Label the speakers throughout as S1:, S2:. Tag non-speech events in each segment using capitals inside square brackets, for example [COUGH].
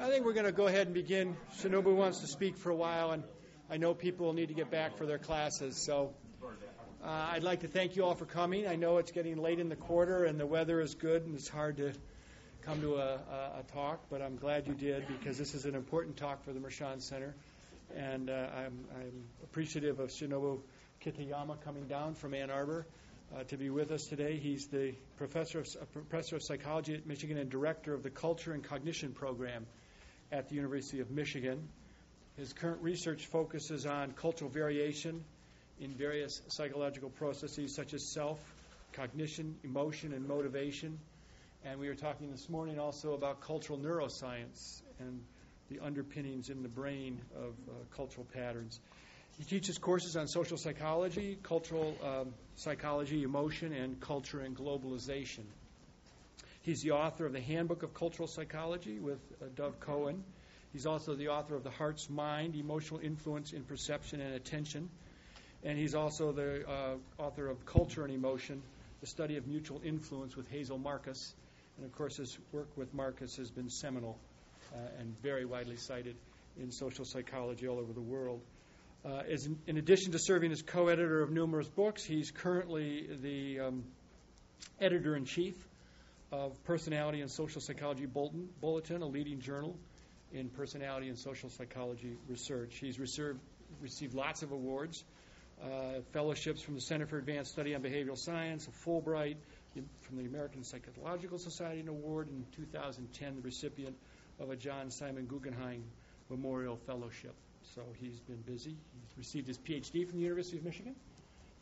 S1: I think we're going to go ahead and begin. Shinobu wants to speak for a while, and I know people will need to get back for their classes. So uh, I'd like to thank you all for coming. I know it's getting late in the quarter, and the weather is good, and it's hard to come to a, a, a talk, but I'm glad you did because this is an important talk for the Mershon Center. And uh, I'm, I'm appreciative of Shinobu Kitayama coming down from Ann Arbor uh, to be with us today. He's the professor of, uh, professor of psychology at Michigan and director of the Culture and Cognition program at the University of Michigan. His current research focuses on cultural variation in various psychological processes such as self, cognition, emotion, and motivation. And we were talking this morning also about cultural neuroscience and the underpinnings in the brain of uh, cultural patterns. He teaches courses on social psychology, cultural um, psychology, emotion, and culture and globalization. He's the author of the Handbook of Cultural Psychology with uh, Dov Cohen. He's also the author of The Heart's Mind Emotional Influence in Perception and Attention. And he's also the uh, author of Culture and Emotion, the study of mutual influence with Hazel Markus. And of course, his work with Markus has been seminal uh, and very widely cited in social psychology all over the world. Uh, in, in, addition to serving as co editor of numerous books, he's currently the um, editor in chief of Personality and Social Psychology Bulletin, a leading journal in personality and social psychology research. He's reserved, received lots of awards, uh, fellowships from the Center for Advanced Study on Behavioral Science, a Fulbright from the American Psychological Society, an award in 2010, the recipient of a John Simon Guggenheim Memorial Fellowship. So he's been busy. He's received his PhD from the University of Michigan,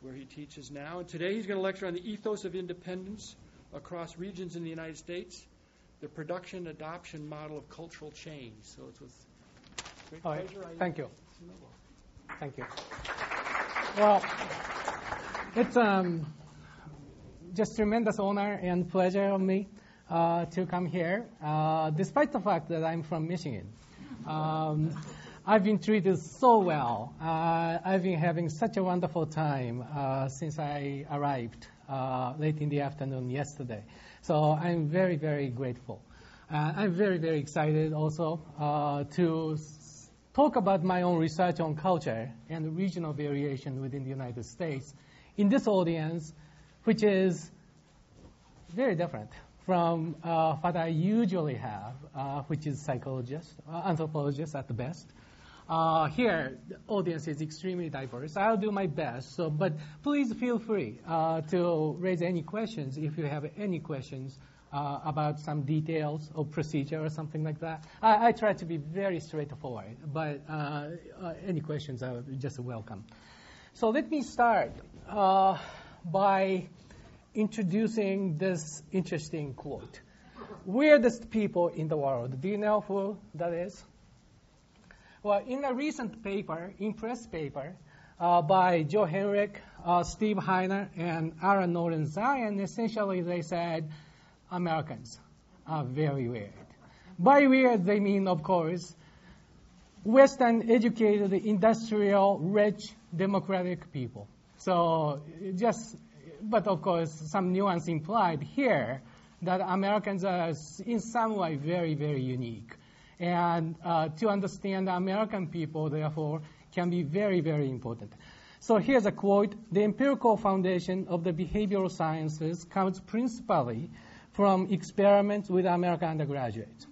S1: where he teaches now. And today he's going to lecture on the ethos of independence across regions in the United States, the production adoption model of cultural change. So it's with great
S2: All
S1: pleasure.
S2: Right. Thank you. Thank you. Well, it's um, just tremendous honor and pleasure of me uh, to come here, uh, despite the fact that I'm from Michigan. Um, I've been treated so well. Uh, I've been having such a wonderful time uh, since I arrived uh, late in the afternoon yesterday. So I'm very, very grateful. Uh, I'm very, very excited also uh, to s- talk about my own research on culture and regional variation within the United States in this audience, which is very different from uh, what I usually have, which is psychologists, anthropologists at the best. Uh, here, the audience is extremely diverse. I'll do my best. So, but please feel free uh, to raise any questions if you have any questions uh, about some details or procedure or something like that. I, I try to be very straightforward, but uh, uh, any questions are just welcome. So let me start uh, by introducing this interesting quote. Weirdest people in the world. Do you know who that is? Well, in a recent paper, in press paper, uh, by Joe Henrich, uh, Steve Heine, and Ara Norenzayan, essentially they said Americans are very weird. By weird, they mean, of course, Western educated, industrial, rich, democratic people. So just, but of course, some nuance implied here that Americans are in some way very, very unique. And uh, to understand American people, therefore, can be very, very important. So here's a quote. The empirical foundation of the behavioral sciences comes principally from experiments with American undergraduates.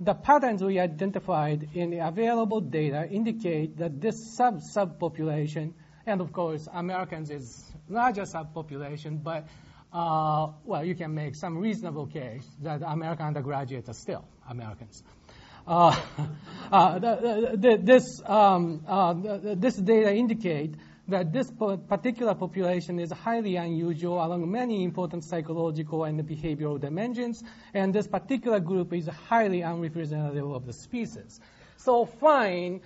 S2: The patterns we identified in the available data indicate that this sub subpopulation, and of course, Americans is larger subpopulation, but uh, well, you can make some reasonable case that American undergraduates are still Americans. This, this data indicate that this particular population is highly unusual along many important psychological and behavioral dimensions, and this particular group is highly unrepresentative of the species. So fine,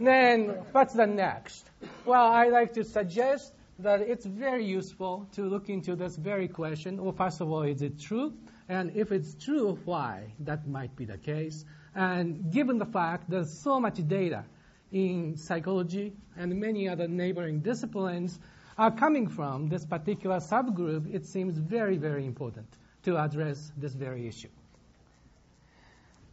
S2: then what's the next? Well, I like to suggest that it's very useful to look into this very question. Well, first of all, is it true? And if it's true, why? That might be the case. And given the fact there's so much data in psychology and many other neighboring disciplines are coming from this particular subgroup, it seems very, very important to address this very issue.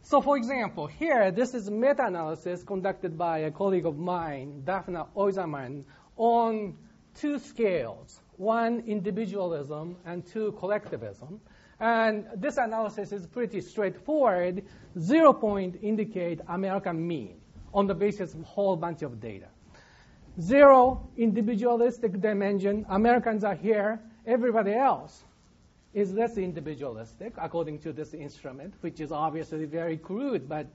S2: So, for example, here, this is meta-analysis conducted by a colleague of mine, Daphne Oyserman, on two scales, one individualism and two collectivism. And this analysis is pretty straightforward. Zero point indicate American mean on the basis of a whole bunch of data. Zero individualistic dimension, Americans are here, everybody else is less individualistic according to this instrument, which is obviously very crude, but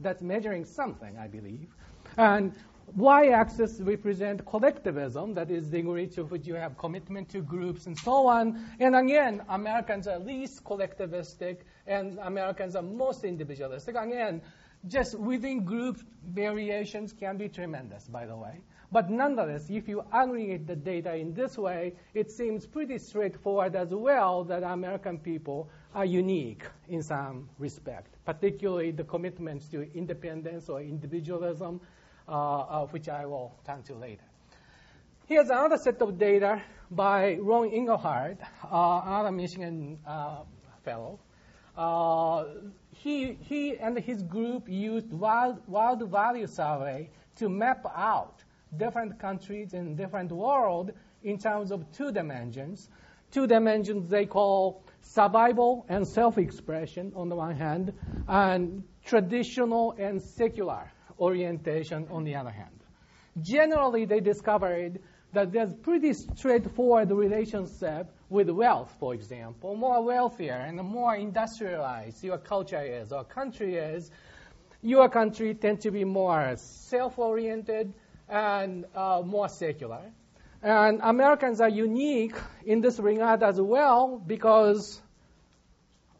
S2: that's measuring something, I believe. And y-axis represent collectivism, that is the degree to which you have commitment to groups and so on. And again, Americans are least collectivistic, and Americans are most individualistic. Again, just within group variations can be tremendous, by the way. But nonetheless, if you aggregate the data in this way, it seems pretty straightforward as well that American people are unique in some respect, particularly the commitments to independence or individualism, uh, uh, which I will turn to later. Here's another set of data by Ron Inglehart, uh, another Michigan uh, fellow. Uh, he, he and his group used world, world value survey to map out different countries in different world in terms of two dimensions. Two dimensions they call survival and self-expression on the one hand, and traditional and secular orientation on the other hand. Generally, they discovered that there's pretty straightforward relationship with wealth, for example. More wealthier and more industrialized your culture is or country is, your country tends to be more self-oriented, and uh, more secular. And Americans are unique in this regard as well because,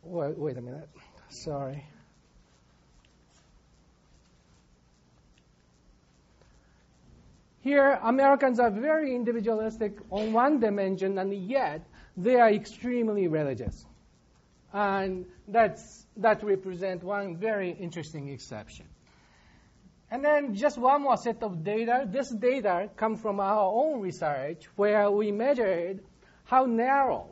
S2: wait, wait a minute, sorry. Here, Americans are very individualistic on one dimension, and yet they are extremely religious. And that's, that represents one very interesting exception. And then just one more set of data. This data comes from our own research where we measured how narrow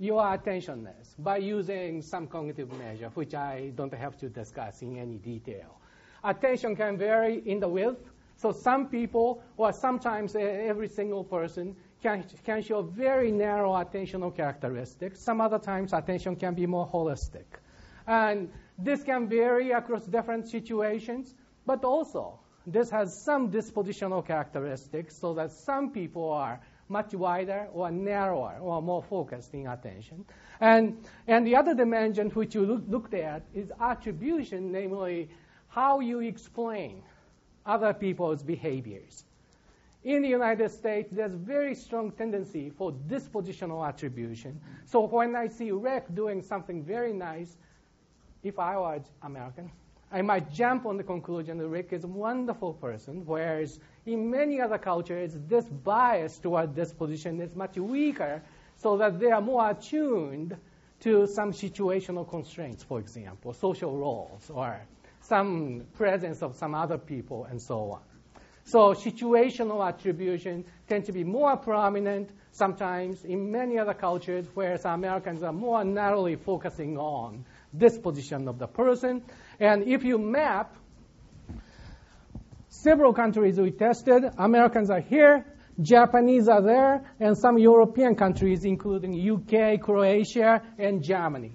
S2: your attention is by using some cognitive measure, which I don't have to discuss in any detail. Attention can vary in the width. So some people, or sometimes eh, every single person, can, can show very narrow attentional characteristics. Some other times attention can be more holistic. And this can vary across different situations. But also, this has some dispositional characteristics so that some people are much wider or narrower or more focused in attention. And, and the other dimension which you look, looked at is attribution, namely how you explain other people's behaviors. In the United States, there's very strong tendency for dispositional attribution. So when I see Rick doing something very nice, if I was American, I might jump on the conclusion that Rick is a wonderful person, whereas in many other cultures, this bias toward disposition is much weaker, so that they are more attuned to some situational constraints, for example, social roles, or some presence of some other people, and so on. So situational attribution tend to be more prominent sometimes in many other cultures, whereas Americans are more narrowly focusing on this position of the person. And if you map several countries we tested, Americans are here, Japanese are there, and some European countries, including UK, Croatia, and Germany,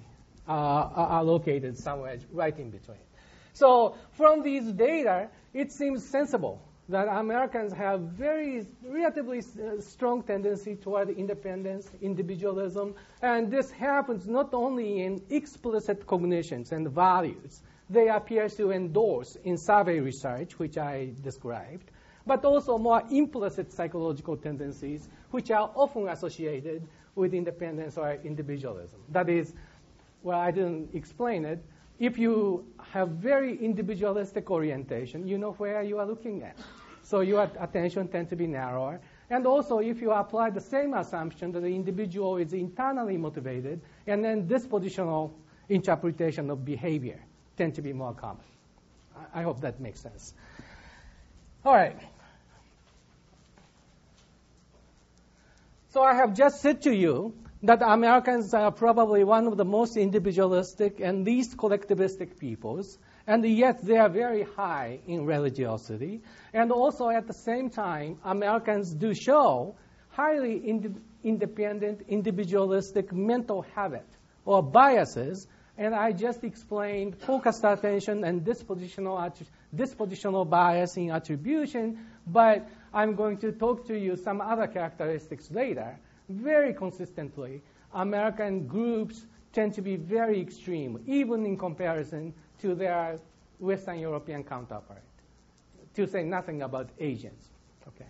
S2: uh, are located somewhere right in between. So from these data, it seems sensible that Americans have very relatively uh, strong tendency toward independence, individualism, and this happens not only in explicit cognitions and values, they appear to endorse in survey research, which I described, but also more implicit psychological tendencies, which are often associated with independence or individualism. That is, well, I didn't explain it. If you have very individualistic orientation, you know where you are looking at. So your attention tends to be narrower. And also, if you apply the same assumption that the individual is internally motivated, and then dispositional interpretation of behavior, tend to be more common. I hope that makes sense. All right. So I have just said to you that Americans are probably one of the most individualistic and least collectivistic peoples, and yet they are very high in religiosity. And also at the same time, Americans do show highly ind- independent, individualistic mental habit or biases. And I just explained focused attention and dispositional, dispositional bias in attribution, but I'm going to talk to you some other characteristics later very consistently, American groups tend to be very extreme, even in comparison to their Western European counterpart, to say nothing about Asians. Okay.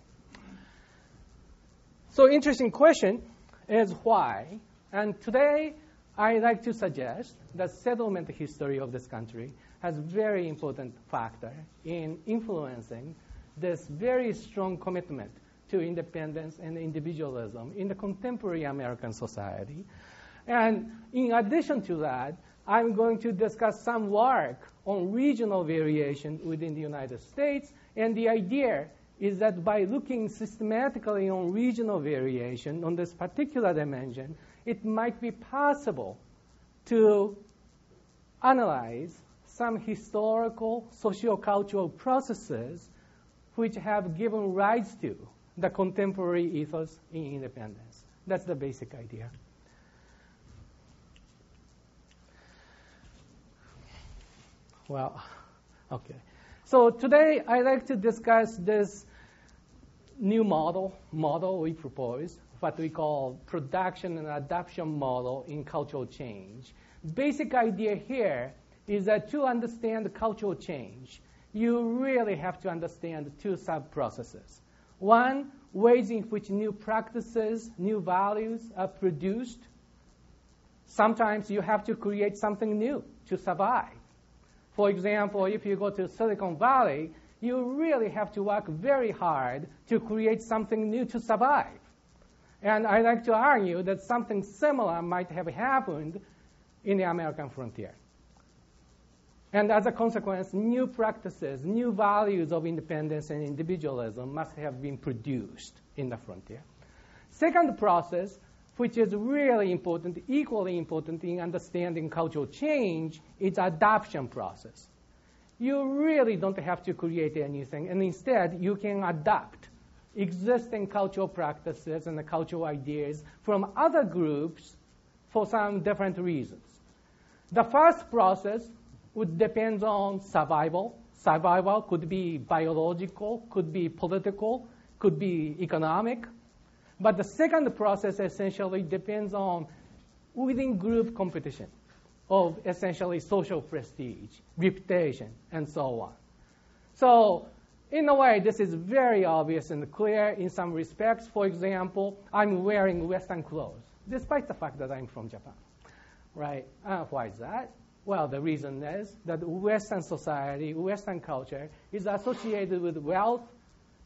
S2: So interesting question is why. And today, I'd like to suggest that settlement history of this country has very important factor in influencing this very strong commitment to independence and individualism in the contemporary American society. And in addition to that, I'm going to discuss some work on regional variation within the United States. And the idea is that by looking systematically on regional variation on this particular dimension, it might be possible to analyze some historical sociocultural processes which have given rise to the contemporary ethos in independence. That's the basic idea. Well, okay. So today I'd like to discuss this new model, model we propose, what we call production and adaptation model in cultural change. Basic idea here is that to understand cultural change, you really have to understand two sub-processes. One, ways in which new practices, new values are produced. Sometimes you have to create something new to survive. For example, if you go to Silicon Valley, you really have to work very hard to create something new to survive. And I like to argue that something similar might have happened in the American frontier. And as a consequence, new practices, new values of independence and individualism must have been produced in the frontier. Second process, which is really important, equally important in understanding cultural change, is adoption process. You really don't have to create anything, and instead you can adopt existing cultural practices and cultural ideas from other groups for some different reasons. The first process would depend on survival. Survival could be biological, could be political, could be economic. But the second process essentially depends on within group competition of essentially social prestige, reputation, and so on. So, in a way, this is very obvious and clear in some respects. For example, I'm wearing Western clothes, despite the fact that I'm from Japan. Right? Uh, why is that? Well, the reason is that Western society, Western culture is associated with wealth,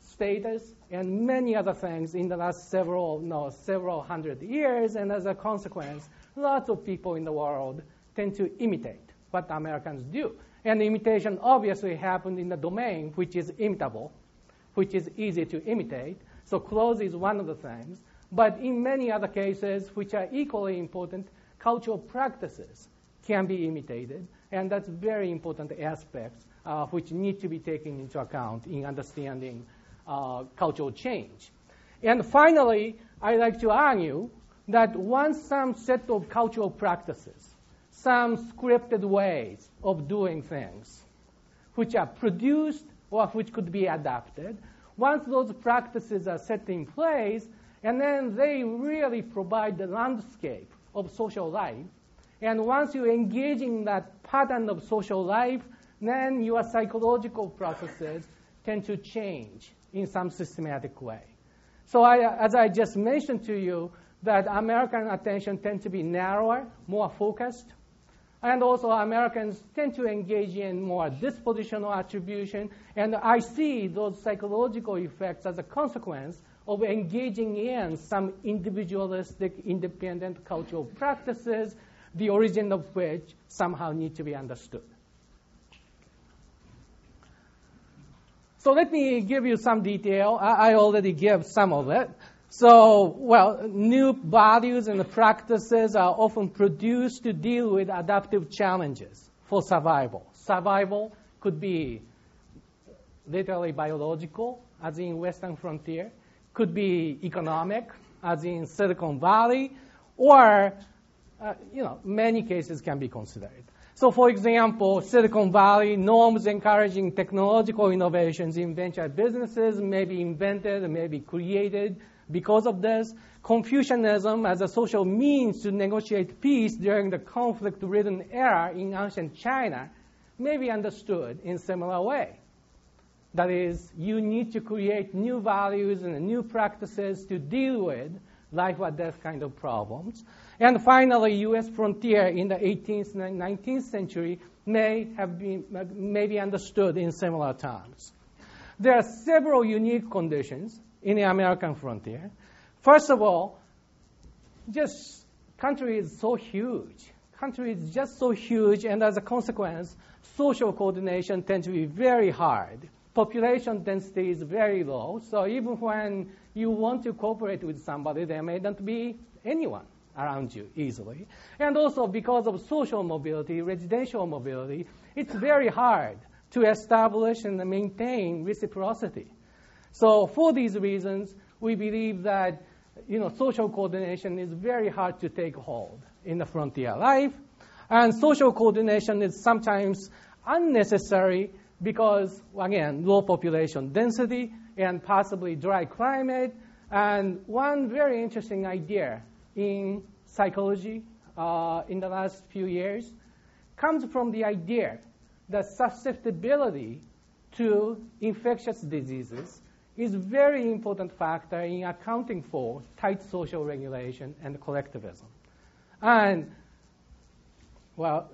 S2: status, and many other things in the last several, no, several hundred years. And as a consequence, lots of people in the world tend to imitate what Americans do. And imitation obviously happened in the domain which is imitable, which is easy to imitate. So clothes is one of the things. But in many other cases, which are equally important, cultural practices can be imitated, and that's very important aspects uh, which need to be taken into account in understanding uh, cultural change. And finally, I'd like to argue that once some set of cultural practices, some scripted ways of doing things, which are produced or which could be adapted, once those practices are set in place, and then they really provide the landscape of social life, and once you engage in that pattern of social life, then your psychological processes tend to change in some systematic way. So I, as I just mentioned to you, that American attention tends to be narrower, more focused, and also Americans tend to engage in more dispositional attribution, and I see those psychological effects as a consequence of engaging in some individualistic, independent cultural practices the origin of which somehow need to be understood. So let me give you some detail. I already gave some of it. So, well, new values and practices are often produced to deal with adaptive challenges for survival. Survival could be literally biological, as in Western frontier, could be economic, as in Silicon Valley, or, uh, you know, many cases can be considered. So, for example, Silicon Valley norms encouraging technological innovations in venture businesses may be invented, may be created because of this. Confucianism as a social means to negotiate peace during the conflict-ridden era in ancient China may be understood in similar way. That is, you need to create new values and new practices to deal with life or death kind of problems. And finally, U.S. frontier in the 18th and 19th century may have been may be understood in similar terms. There are several unique conditions in the American frontier. First of all, just country is so huge. Country is just so huge, and as a consequence, social coordination tends to be very hard population density is very low. So even when you want to cooperate with somebody, there may not be anyone around you easily. And also because of social mobility, residential mobility, it's very hard to establish and maintain reciprocity. So for these reasons, we believe that you know, social coordination is very hard to take hold in the frontier life. And social coordination is sometimes unnecessary because, again, low population density and possibly dry climate. And one very interesting idea in psychology uh, in the last few years comes from the idea that susceptibility to infectious diseases is a very important factor in accounting for tight social regulation and collectivism. And, well,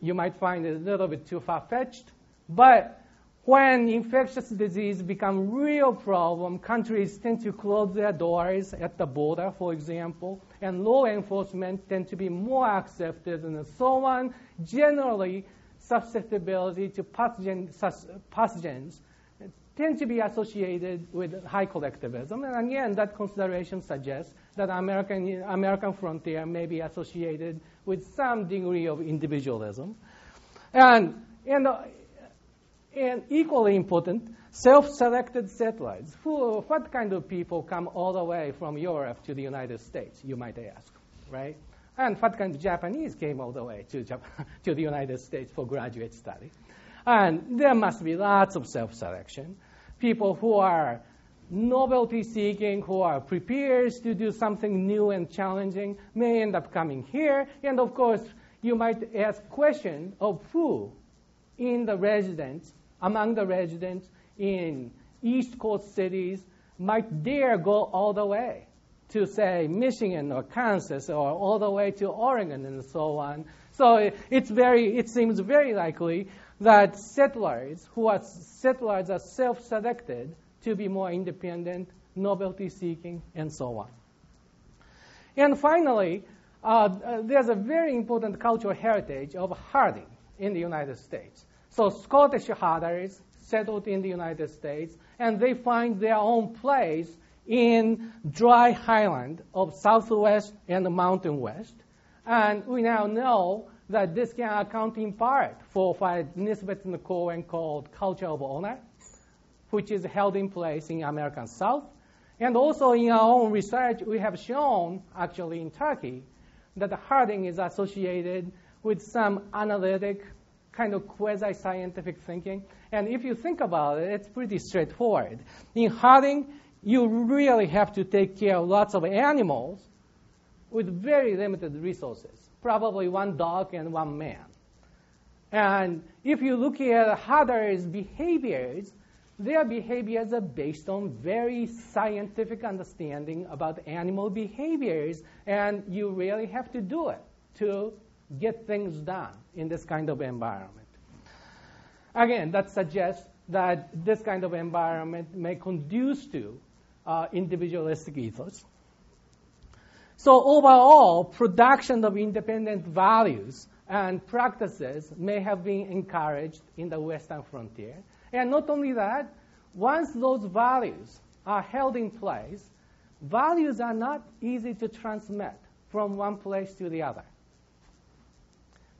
S2: you might find it a little bit too far-fetched, but when infectious disease become real problem, countries tend to close their doors at the border, for example, and law enforcement tend to be more accepted and so on. Generally, susceptibility to pathogen, pathogens tend to be associated with high collectivism. And again, that consideration suggests that American, American frontier may be associated with some degree of individualism. And, and and equally important, self-selected settlers. Who, what kind of people come all the way from Europe to the United States, you might ask, right? And what kind of Japanese came all the way to, Japan, [LAUGHS] to the United States for graduate study? And there must be lots of self-selection. People who are novelty seeking, who are prepared to do something new and challenging, may end up coming here. And of course, you might ask question of who in the residents among the residents in East Coast cities might dare go all the way to, say, Michigan or Kansas or all the way to Oregon and so on. So it's very, it seems very likely that settlers who are settlers are self-selected to be more independent, novelty seeking, and so on. And finally, uh, there's a very important cultural heritage of herding in the United States. So Scottish herders settled in the United States, and they find their own place in dry highland of southwest and the mountain west. And we now know that this can account in part for what Nisbett and called culture of honor, which is held in place in American South. And also in our own research, we have shown, actually in Turkey, that the herding is associated with some analytic kind of quasi-scientific thinking. And if you think about it, it's pretty straightforward. In herding, you really have to take care of lots of animals with very limited resources, probably one dog and one man. And if you look at herders' behaviors, their behaviors are based on very scientific understanding about animal behaviors, and you really have to do it to get things done in this kind of environment. Again, that suggests that this kind of environment may conduce to uh, individualistic ethos. So overall, production of independent values and practices may have been encouraged in the Western frontier. And not only that, once those values are held in place, values are not easy to transmit from one place to the other.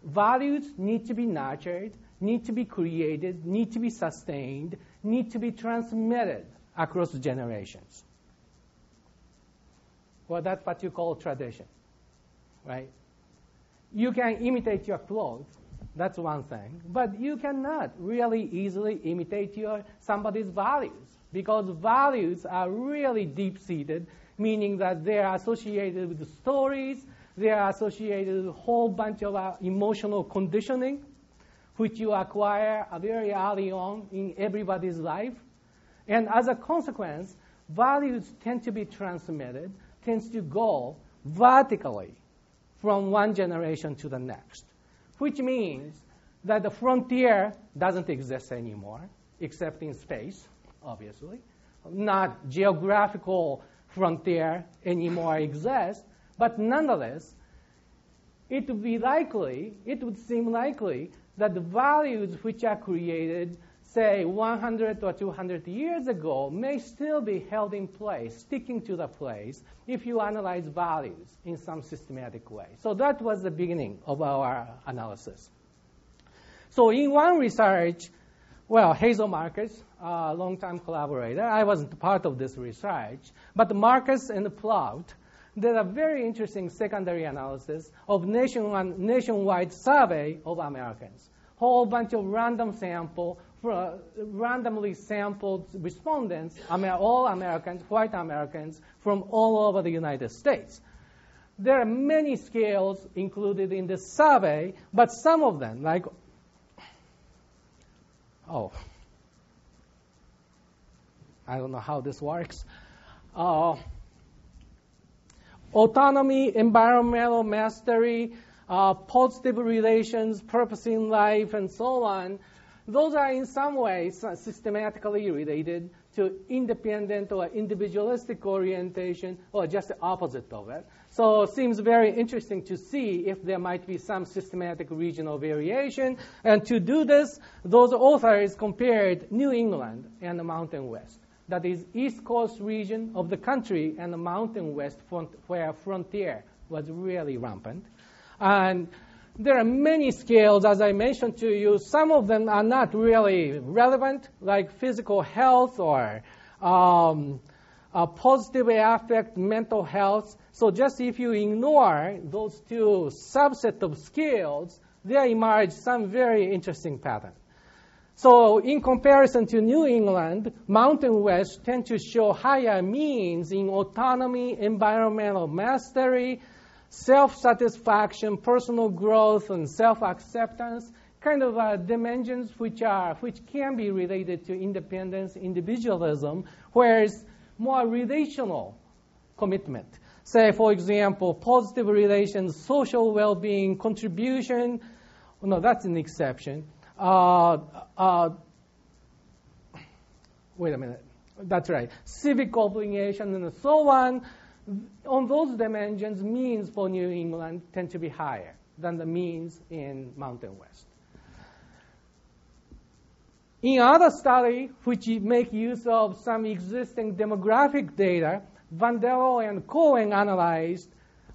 S2: Values need to be nurtured, need to be created, need to be sustained, need to be transmitted across generations. Well, that's what you call tradition, right? You can imitate your clothes, that's one thing, but you cannot really easily imitate your somebody's values because values are really deep-seated, meaning that they are associated with stories, they are associated with a whole bunch of uh, emotional conditioning, which you acquire very early on in everybody's life. And as a consequence, values tend to be transmitted, tends to go vertically from one generation to the next, which means that the frontier doesn't exist anymore, except in space, obviously. Not geographical frontier anymore exists, but nonetheless, it would be likely, it would seem likely that the values which are created, say 100 or 200 years ago, may still be held in place, sticking to the place, if you analyze values in some systematic way. So that was the beginning of our analysis. So in one research, well, Hazel Markus, a long-time collaborator, I wasn't part of this research, but Markus and Plaut did a very interesting secondary analysis of nationwide, nationwide survey of Americans. Whole bunch of random sample, uh, randomly sampled respondents, all Americans, white Americans from all over the United States. There are many scales included in this survey, but some of them, like, oh, I don't know how this works. Uh, autonomy, environmental mastery, uh, positive relations, purpose in life, and so on, those are in some ways systematically related to independent or individualistic orientation or just the opposite of it. So it seems very interesting to see if there might be some systematic regional variation. And to do this, those authors compared New England and the Mountain West that is East Coast region of the country and the Mountain West front, where frontier was really rampant. And there are many scales, as I mentioned to you. Some of them are not really relevant, like physical health or um, positive affect mental health. So just if you ignore those two subset of scales, there emerge some very interesting patterns. So in comparison to New England, Mountain West tend to show higher means in autonomy, environmental mastery, self-satisfaction, personal growth, and self-acceptance, kind of uh, dimensions which are which can be related to independence, individualism, whereas more relational commitment. Say, for example, positive relations, social well-being, contribution. No, that's an exception uh, uh, wait a minute. That's right. Civic obligation and so on. On those dimensions, means for New England tend to be higher than the means in Mountain West. In other study, which make use of some existing demographic data, Vandello and Cohen analyzed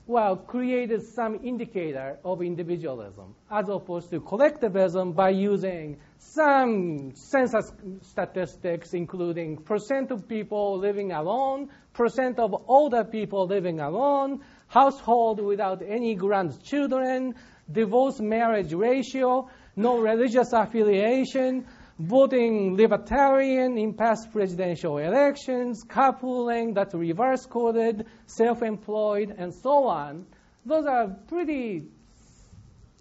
S2: well, created some indicator of individualism as opposed to collectivism by using some census statistics, including percent of people living alone, percent of older people living alone, household without any grandchildren, divorce marriage ratio, no religious affiliation, voting libertarian in past presidential elections, carpooling that's reverse coded, self employed, and so on. Those are pretty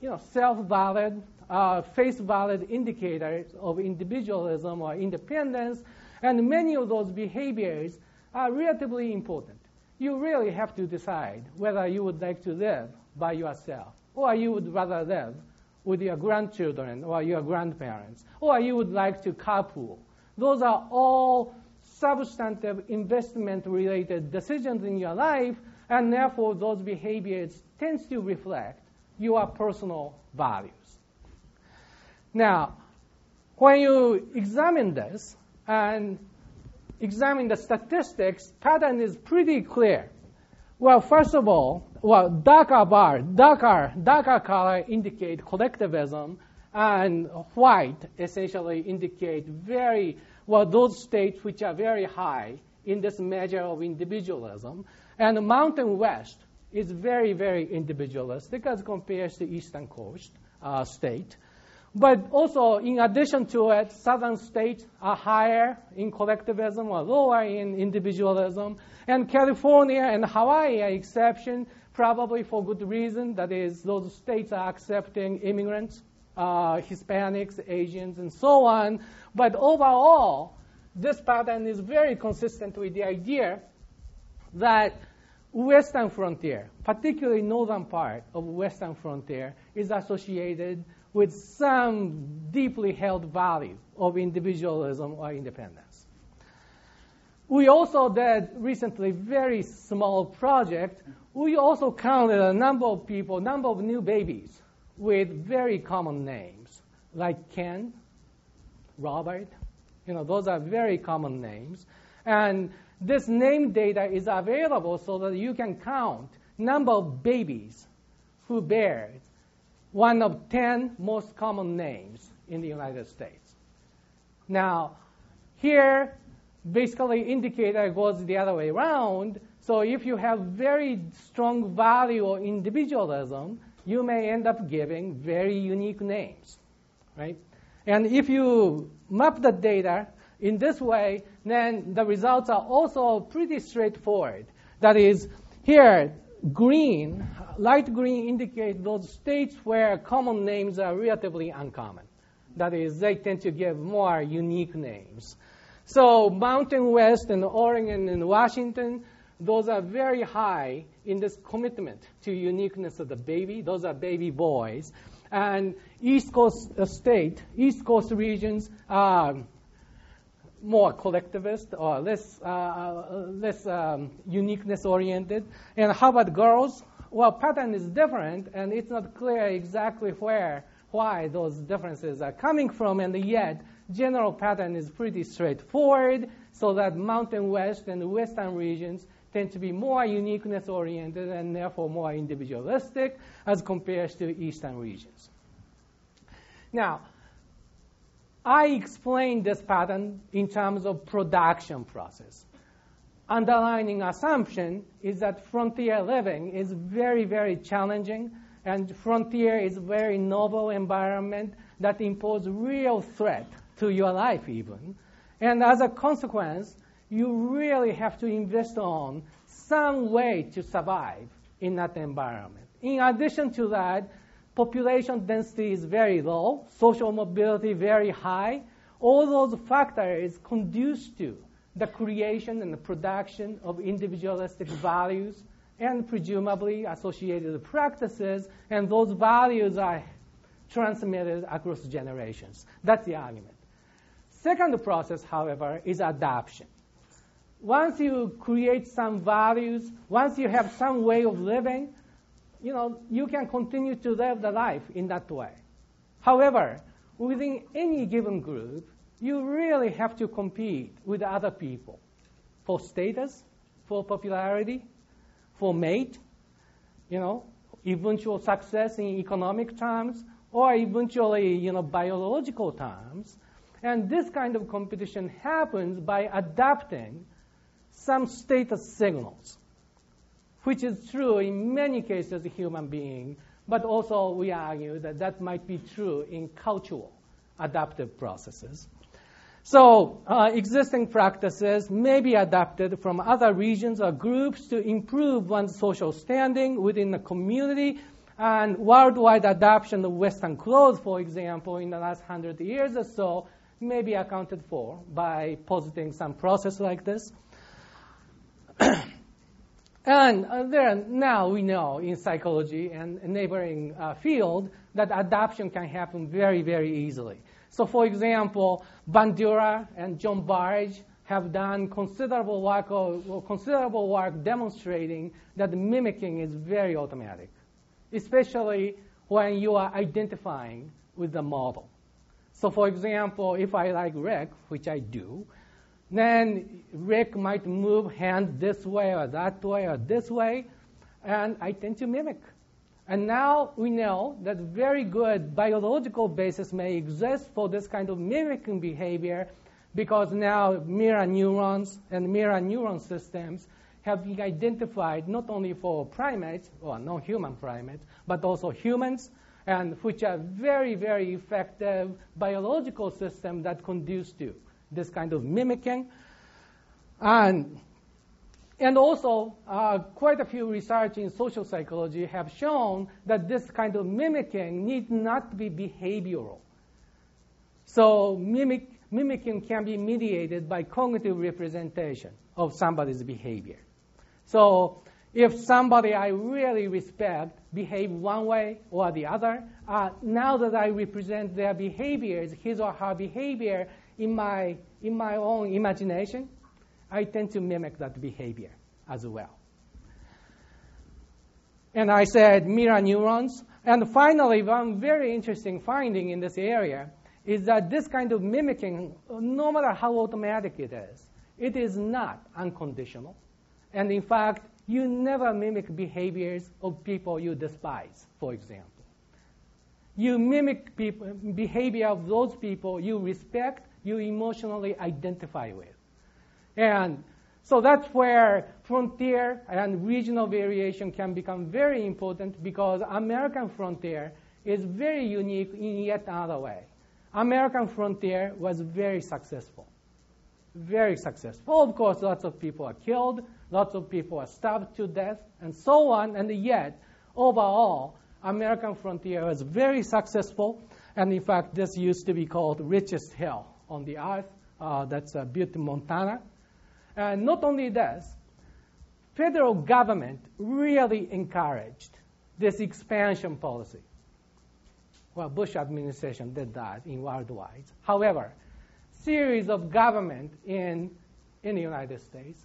S2: you know, self valid, uh, face valid indicators of individualism or independence, and many of those behaviors are relatively important. You really have to decide whether you would like to live by yourself or you would rather live with your grandchildren or your grandparents, or you would like to carpool. Those are all substantive investment related decisions in your life, and therefore those behaviors tend to reflect your personal values. Now, when you examine this, and examine the statistics, pattern is pretty clear. Well, first of all, well, darker bar, darker, darker color indicate collectivism, and white essentially indicate very, well, those states which are very high in this measure of individualism. And Mountain West is very, very individualistic as compared to Eastern Coast uh, state. But also, in addition to it, southern states are higher in collectivism or lower in individualism. And California and Hawaii are exception, probably for good reason. That is, those states are accepting immigrants, uh, Hispanics, Asians, and so on. But overall, this pattern is very consistent with the idea that western frontier, particularly northern part of western frontier, is associated with some deeply held value of individualism or independence. We also did recently very small project. We also counted a number of people, number of new babies with very common names, like Ken, Robert. You know, those are very common names. And this name data is available so that you can count number of babies who bear one of 10 most common names in the United States. Now, here, basically indicator goes the other way around. So if you have very strong value of individualism, you may end up giving very unique names, right? And if you map the data in this way, then the results are also pretty straightforward. That is, here, green, light green indicate those states where common names are relatively uncommon. That is, they tend to give more unique names. So Mountain West and Oregon and Washington, those are very high in this commitment to uniqueness of the baby. Those are baby boys. And East Coast state, East Coast regions are more collectivist or less, uh, uh, less um, uniqueness oriented. And how about girls? Well, pattern is different, and it's not clear exactly where, why those differences are coming from, and yet general pattern is pretty straightforward, so that Mountain West and Western regions tend to be more uniqueness oriented and therefore more individualistic as compared to Eastern regions. Now, I explained this pattern in terms of production process. Underlining assumption is that frontier living is very, very challenging, and frontier is a very novel environment that imposes real threat to your life even. And as a consequence, you really have to invest on some way to survive in that environment. In addition to that, population density is very low, social mobility very high. All those factors conduce to the creation and the production of individualistic values and presumably associated practices, and those values are transmitted across generations. That's the argument. Second process, however, is adoption. Once you create some values, once you have some way of living, you know, you can continue to live the life in that way. However, within any given group, you really have to compete with other people for status, for popularity, for mate, you know, eventual success in economic terms, or eventually, you know, biological terms. And this kind of competition happens by adapting some status signals which is true in many cases human being, but also we argue that that might be true in cultural adaptive processes. So, uh, existing practices may be adapted from other regions or groups to improve one's social standing within the community. And worldwide adoption of Western clothes, for example, in the last hundred years or so, may be accounted for by positing some process like this. [COUGHS] And uh, there, now we know in psychology and neighboring uh, field that adoption can happen very, very easily. So, for example, Bandura and John Bargh have done considerable work, or, considerable work demonstrating that mimicking is very automatic, especially when you are identifying with the model. So, for example, if I like Rick, which I do, Then Rick might move hand this way or that way or this way, and I tend to mimic. And now we know that very good biological basis may exist for this kind of mimicking behavior because now mirror neurons and mirror neuron systems have been identified not only for primates, or non-human primates, but also humans, and which are very, very effective biological systems that conduce to this kind of mimicking. And, and also, uh, quite a few research in social psychology have shown that this kind of mimicking need not be behavioral. So mimic, mimicking can be mediated by cognitive representation of somebody's behavior. So if somebody I really respect behave one way or the other, uh, now that I represent their behaviors, his or her behavior in my, in my own imagination, I tend to mimic that behavior as well. And I said mirror neurons. And finally, one very interesting finding in this area is that this kind of mimicking, no matter how automatic it is, it is not unconditional. And in fact, you never mimic behaviors of people you despise, for example. You mimic people, behavior of those people you respect, you emotionally identify with. And so that's where frontier and regional variation can become very important because American frontier is very unique in yet another way. American frontier was very successful. Very successful. Of course, lots of people are killed, lots of people are starved to death, and so on, and yet, overall, American frontier was very successful. And in fact, this used to be called richest hill on the earth. Uh, that's uh, Butte, Montana. And not only this, federal government really encouraged this expansion policy. Well, Bush administration did that in worldwide. However, series of government in, in the United States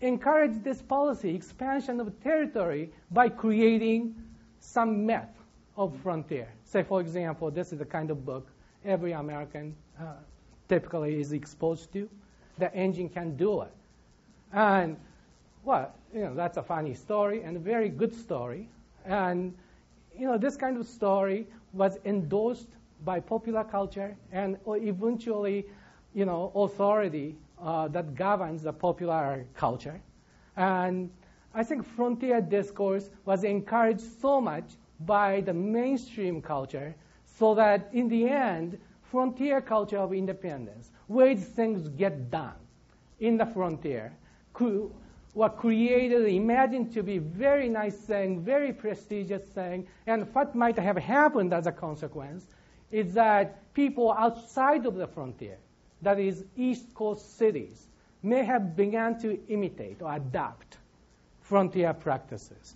S2: encouraged this policy, expansion of territory, by creating some myth of frontier. Say, for example, this is the kind of book every American uh, typically is exposed to. The engine can do it. And, well, you know, that's a funny story and a very good story. And, you know, this kind of story was endorsed by popular culture and eventually, you know, authority uh, that governs the popular culture. And I think frontier discourse was encouraged so much by the mainstream culture so that in the end, frontier culture of independence, where things get done in the frontier, were created, imagined to be very nice thing, very prestigious thing, and what might have happened as a consequence is that people outside of the frontier, that is East Coast cities, may have begun to imitate or adopt frontier practices.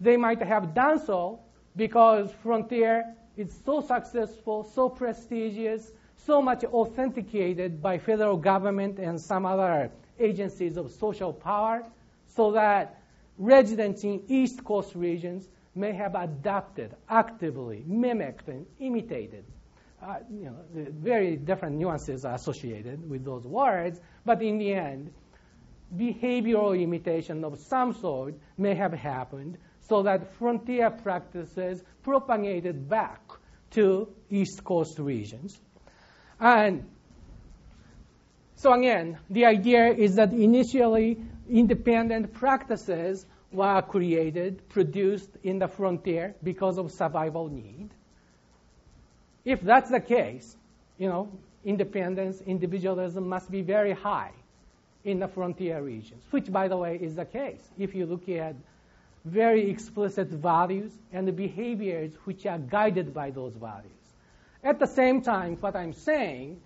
S2: They might have done so because frontier is so successful, so prestigious, so much authenticated by federal government and some other agencies of social power so that residents in East Coast regions may have adopted, actively mimicked, and imitated. Uh, you know, very different nuances are associated with those words, but in the end, behavioral imitation of some sort may have happened so that frontier practices propagated back to East Coast regions. And so again, the idea is that initially independent practices were created, produced in the frontier because of survival need. If that's the case, you know, independence, individualism must be very high in the frontier regions, which, by the way, is the case. If you look at very explicit values and the behaviors which are guided by those values. At the same time, what I'm saying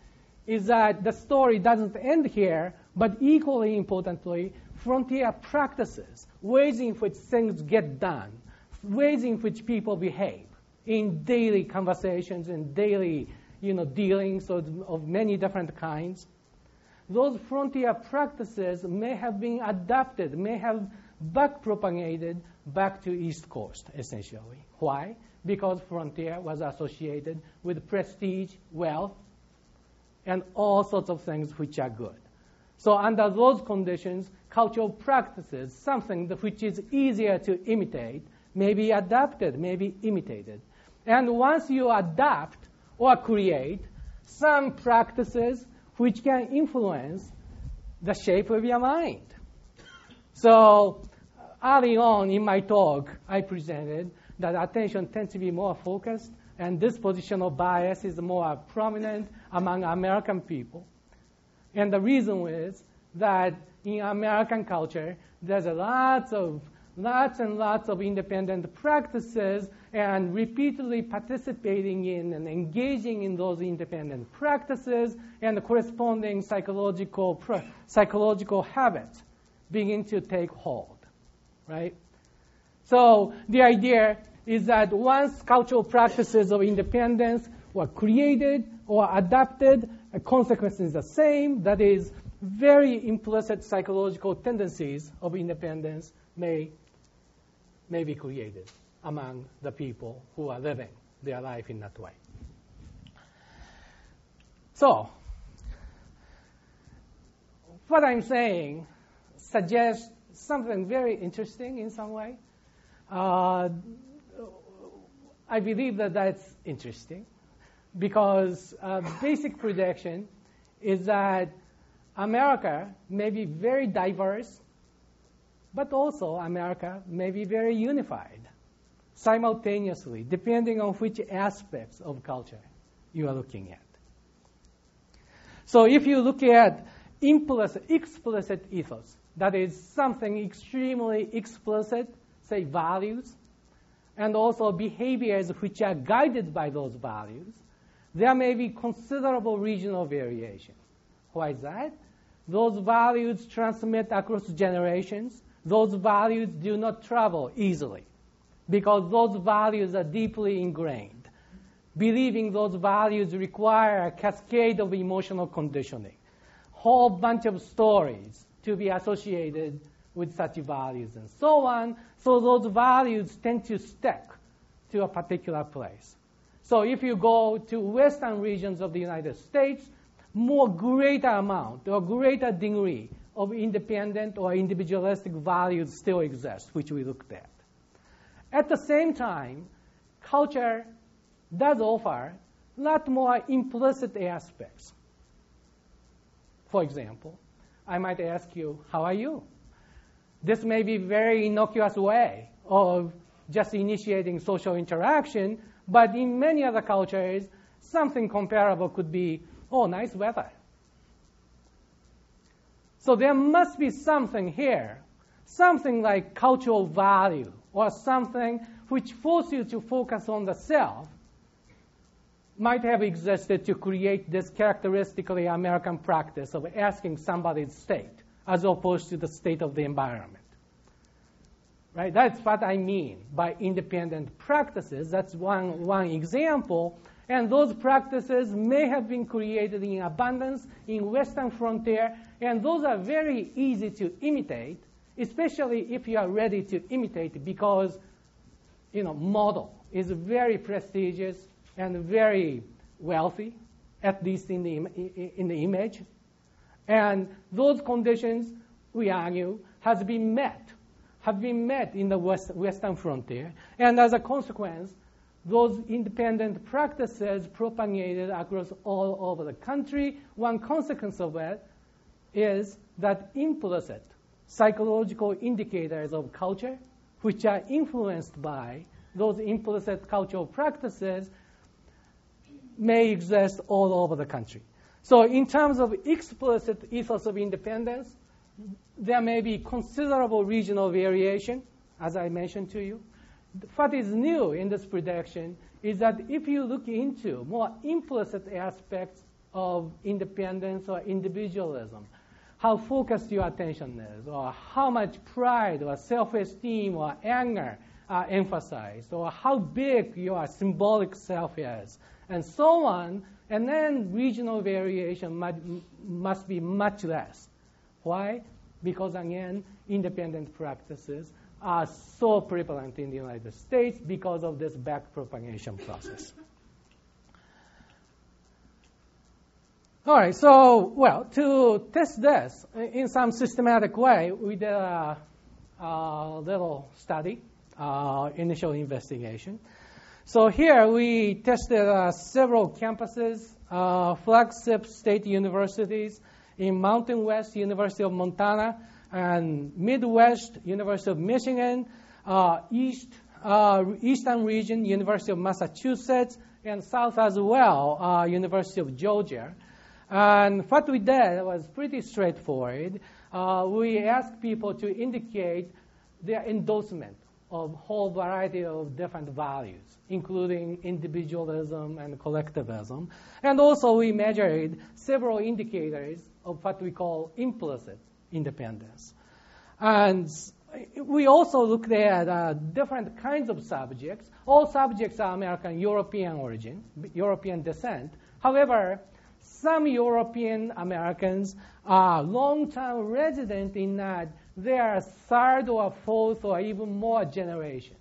S2: is that the story doesn't end here, but equally importantly, frontier practices, ways in which things get done, ways in which people behave in daily conversations and daily you know, dealings of, of many different kinds. Those frontier practices may have been adapted, may have back propagated back to East Coast, essentially. Why? Because frontier was associated with prestige, wealth, and all sorts of things which are good. So under those conditions, cultural practices, something which is easier to imitate, may be adapted, may be imitated. And once you adapt or create some practices which can influence the shape of your mind. So early on in my talk, I presented that attention tends to be more focused and this positional bias is more prominent among American people. And the reason is that in American culture, there's a lot of lots and lots of independent practices and repeatedly participating in and engaging in those independent practices and the corresponding psychological psychological habits begin to take hold, right? So the idea is that once cultural practices of independence were created or adapted, a consequence is the same. That is, very implicit psychological tendencies of independence may, may be created among the people who are living their life in that way. So, what I'm saying suggests something very interesting in some way. Uh, I believe that that's interesting because uh, basic prediction is that America may be very diverse, but also America may be very unified simultaneously, depending on which aspects of culture you are looking at. So if you look at implicit, explicit ethos, that is something extremely explicit, say values, and also behaviors which are guided by those values, there may be considerable regional variation. Why is that? Those values transmit across generations. Those values do not travel easily because those values are deeply ingrained. Believing those values require a cascade of emotional conditioning, whole bunch of stories to be associated with such values and so on. So those values tend to stick to a particular place. So if you go to western regions of the United States, more greater amount or greater degree of independent or individualistic values still exist, which we looked at. At the same time, culture does offer a lot more implicit aspects. For example, I might ask you, how are you? This may be a very innocuous way of just initiating social interaction, but in many other cultures, something comparable could be, oh, nice weather. So there must be something here, something like cultural value or something which forces you to focus on the self might have existed to create this characteristically American practice of asking somebody's state as opposed to the state of the environment. Right? That's what I mean by independent practices. That's one, one example. And those practices may have been created in abundance in Western frontier, and those are very easy to imitate, especially if you are ready to imitate because, you know, model is very prestigious and very wealthy, at least in the, in the image. And those conditions, we argue, has been met, have been met in the West, Western frontier. And as a consequence, those independent practices propagated across all over the country. One consequence of it is that implicit psychological indicators of culture, which are influenced by those implicit cultural practices, may exist all over the country. So in terms of explicit ethos of independence, there may be considerable regional variation, as I mentioned to you. What is new in this prediction is that if you look into more implicit aspects of independence or individualism, how focused your attention is, or how much pride or self-esteem or anger are emphasized, or how big your symbolic self is, and so on, and then regional variation might, must be much less. Why? Because again, independent practices are so prevalent in the United States because of this back propagation process. All right, so, well, to test this in some systematic way, we did a, a little study, uh, initial investigation. So here we tested uh, several campuses, uh, flagship state universities in Mountain West, University of Montana, and Midwest, University of Michigan, uh, East, uh, Eastern region, University of Massachusetts, and South as well, uh, University of Georgia. And what we did was pretty straightforward. Uh, we asked people to indicate their endorsement of whole variety of different values, including individualism and collectivism. And also we measured several indicators of what we call implicit independence. And we also looked at uh, different kinds of subjects. All subjects are American European origin, European descent. However, some European Americans are long-term resident in that they are third or fourth or even more generations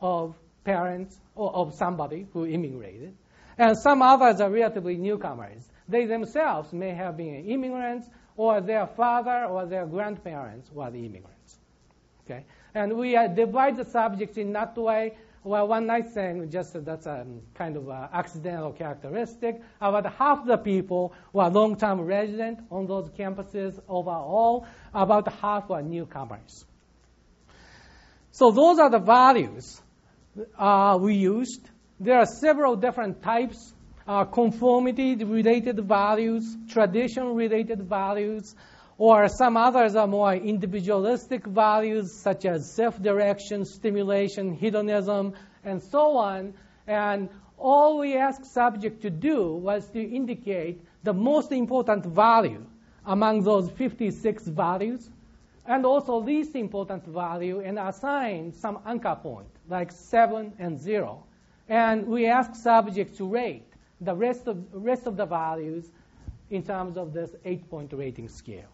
S2: of parents or of somebody who immigrated. And some others are relatively newcomers. They themselves may have been immigrants or their father or their grandparents were the immigrants. Okay? And we divide the subjects in that way well, one nice thing, just that's a kind of accidental characteristic. About half the people were long-term resident on those campuses overall. About half were newcomers. So those are the values uh, we used. There are several different types. Uh, conformity-related values, tradition-related values, or some others are more individualistic values such as self-direction, stimulation, hedonism, and so on. And all we asked subject to do was to indicate the most important value among those 56 values, and also least important value, and assign some anchor point, like 7 and 0. And we ask subject to rate the rest of, rest of the values in terms of this eight-point rating scale.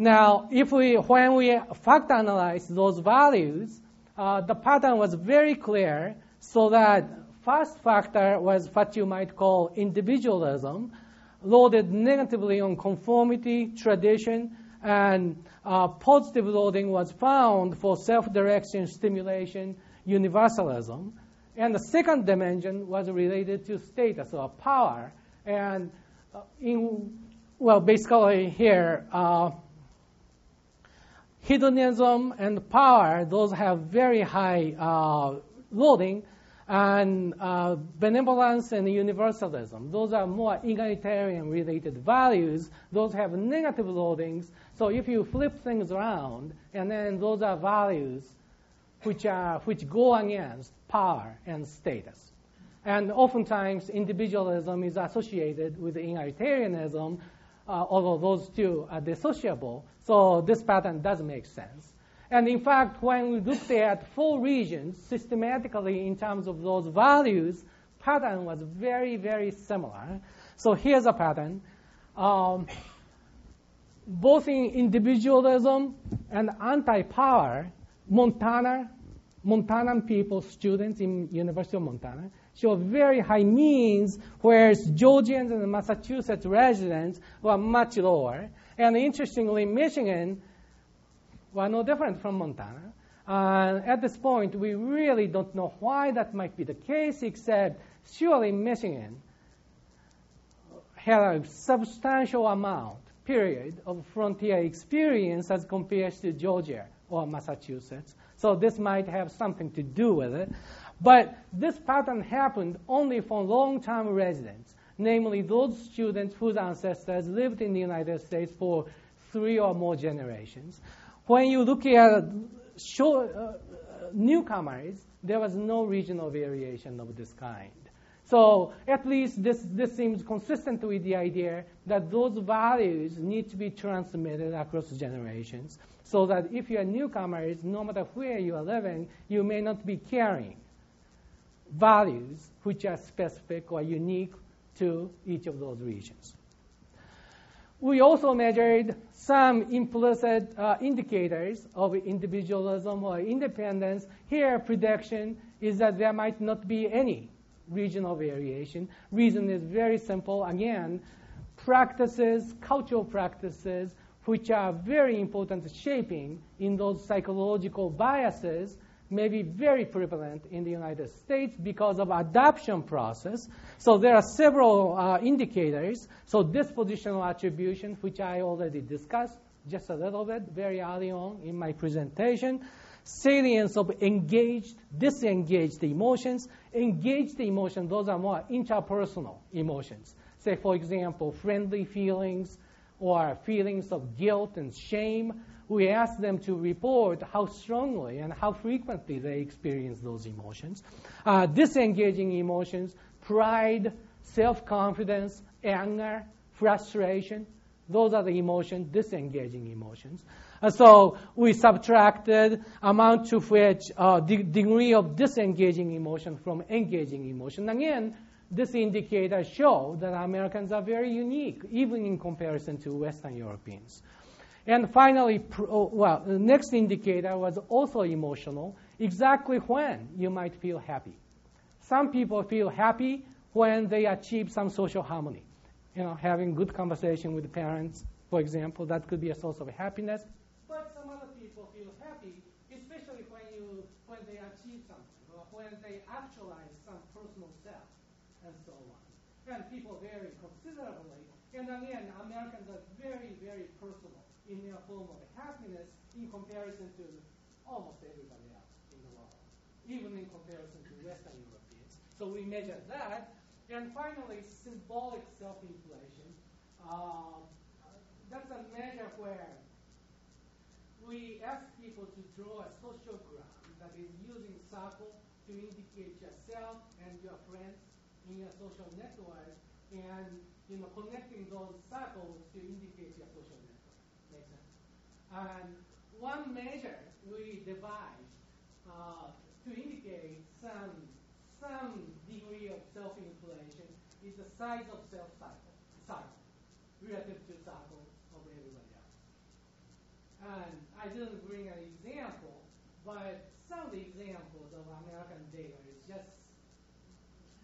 S2: Now, if we, when we factor analyze those values, uh, the pattern was very clear so that first factor was what you might call individualism, loaded negatively on conformity, tradition, and uh, positive loading was found for self-direction, stimulation, universalism. And the second dimension was related to status or power. And uh, in, well, basically here, uh, hedonism and power, those have very high uh, loading, and uh, benevolence and universalism, those are more egalitarian related values. Those have negative loadings. So if you flip things around, and then those are values which are which go against power and status. And oftentimes individualism is associated with egalitarianism, although those two are dissociable. So this pattern does make sense. And in fact, when we looked at four regions systematically in terms of those values, pattern was very, very similar. So here's a pattern. Um, both in individualism and anti-power, Montana, Montanan people, students in University of Montana, show very high means, whereas Georgians and Massachusetts residents were much lower. And interestingly, Michigan were no different from Montana. Uh, at this point, we really don't know why that might be the case, except surely Michigan had a substantial amount, period, of frontier experience as compared to Georgia or Massachusetts. So this might have something to do with it. But this pattern happened only for long-time residents namely those students whose ancestors lived in the United States for three or more generations. When you look at short, uh, newcomers, there was no regional variation of this kind. So at least this, this seems consistent with the idea that those values need to be transmitted across generations so that if you're newcomers, no matter where you are living, you may not be carrying values which are specific or unique to each of those regions. We also measured some implicit uh, indicators of individualism or independence. Here, prediction is that there might not be any regional variation. Reason is very simple. Again, practices, cultural practices, which are very important shaping in those psychological biases may be very prevalent in the United States because of adoption process. So there are several uh, indicators. So dispositional attribution, which I already discussed just a little bit very early on in my presentation. Salience of engaged, disengaged emotions. Engaged emotions, those are more interpersonal emotions. Say, for example, friendly feelings, or feelings of guilt and shame, we ask them to report how strongly and how frequently they experience those emotions. Uh, disengaging emotions, pride, self confidence, anger, frustration, those are the emotions, disengaging emotions. Uh, so we subtracted amount to which uh, the degree of disengaging emotion from engaging emotion. Again, this indicator show that Americans are very unique, even in comparison to Western Europeans. And finally, oh, well, the next indicator was also emotional. Exactly when you might feel happy. Some people feel happy when they achieve some social harmony. You know, having good conversation with parents, for example, that could be a source of happiness. But some other people feel happy, especially when you when they achieve something or when they actualize some personal self and so on. And people vary considerably. And again, Americans are very, very personal in their form of happiness in comparison to almost everybody else in the world, even in comparison to Western Europeans. So we measure that. And finally, symbolic self-inflation. Uh, that's a measure where we ask people to draw a sociogram that is using circle to indicate yourself and your friends in your social network and you know connecting those circles to indicate your social? And one measure we devised uh, to indicate some some degree of self-inflation is the size of self cycle, cycle relative to cycle of everybody else. And I didn't bring an example, but some of the examples of American data is just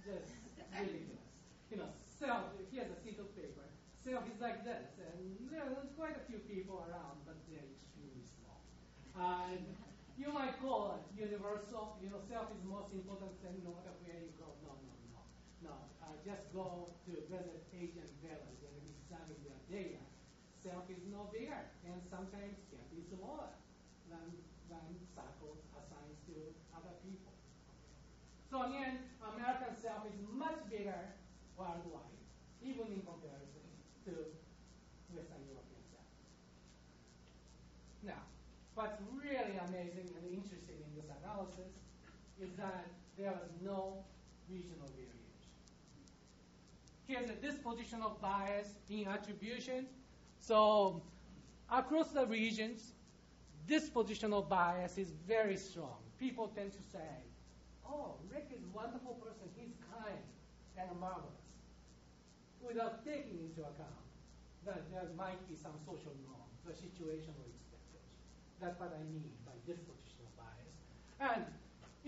S2: just ridiculous. You know, self, here's a. Self is like this, and there's quite a few people around, but they're extremely small. And you might call it universal. You know, self is most important thing no matter where you go. No, no, no. No, uh, just go to visit Asian village and examine their data. Self is no bigger, and sometimes can be smaller than, than circles assigned to other people. So again, American self is much bigger worldwide, even in comparison to Western European. Now, what's really amazing and interesting in this analysis is that there was no regional variation. Here's a dispositional bias in attribution. So across the regions, dispositional bias is very strong. People tend to say, oh, Rick is a wonderful person. He's kind and a marvelous. Without taking into account that there might be some social norms or situational expectations. That's what I mean by dispositional bias. And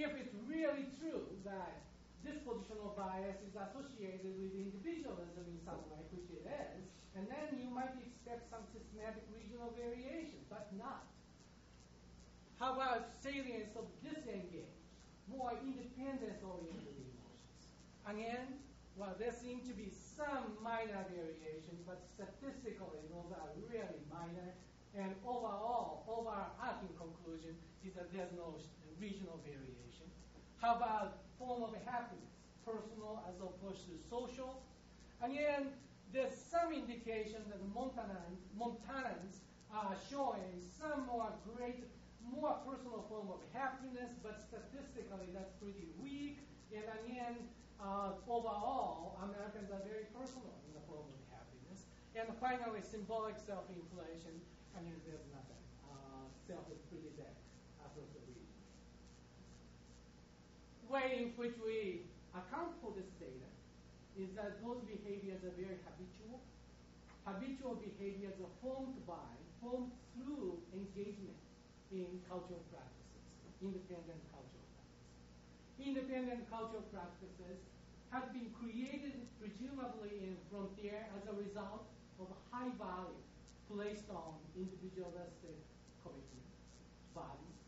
S2: if it's really true that dispositional bias is associated with individualism in some way, which it is, and then you might expect some systematic regional variation, but not. How about salience of disengaged? more independence-oriented emotions. Again, well, there seem to be some minor variations, but statistically, those are really minor. And overall, overarching conclusion is that there's no regional variation. How about form of happiness, personal as opposed to social? Again, there's some indication that Montanans, Montanans are showing some more great more personal form of happiness, but statistically that's pretty weak. And again, uh, overall, Americans are very personal in the form of happiness. And finally, symbolic self-inflation. I mean, there's nothing. Uh, self is pretty dead across the region. Way in which we account for this data is that those behaviors are very habitual. Habitual behaviors are formed by, formed through engagement in cultural practices, independent. Independent cultural practices have been created presumably in frontier as a result of high value placed on individualistic commitment values.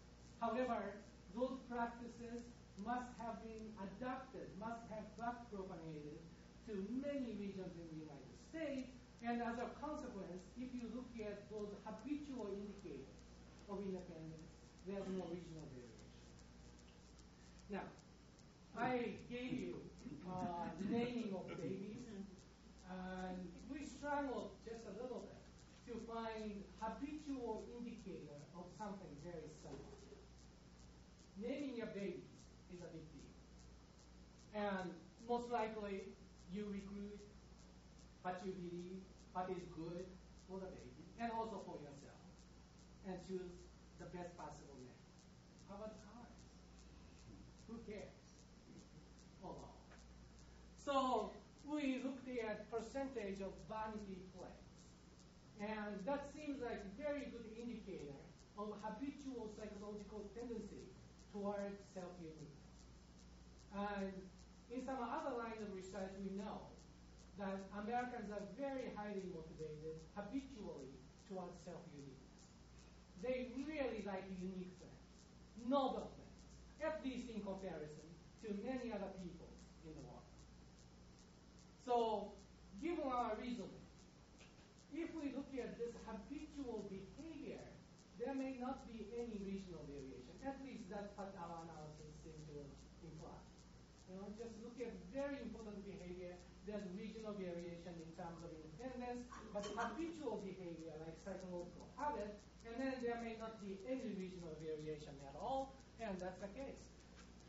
S2: However, those practices must have been adapted, must have back propagated to many regions in the United States. And as a consequence, if you look at those habitual indicators of independence, there's no regional variation. Now, I gave you uh, naming of babies, and we struggled just a little bit to find habitual indicator of something very simple. Naming your babies is a big deal. And most likely, you recruit what you believe, what is good for the baby, and also for yourself, and choose the best possible name. How about cars? Who cares? So we looked at percentage of vanity plates. And that seems like a very good indicator of habitual psychological tendency towards self-uniqueness. And in some other lines of research, we know that Americans are very highly motivated habitually towards self-uniqueness. They really like unique things, things, at least in comparison to many other people in the world. So, given our reasoning, if we look at this habitual behavior, there may not be any regional variation. At least that's what our analysis seems to imply. You know, just look at very important behavior there's regional variation in terms of independence, but habitual behavior like psychological habit, and then there may not be any regional variation at all, and that's the case.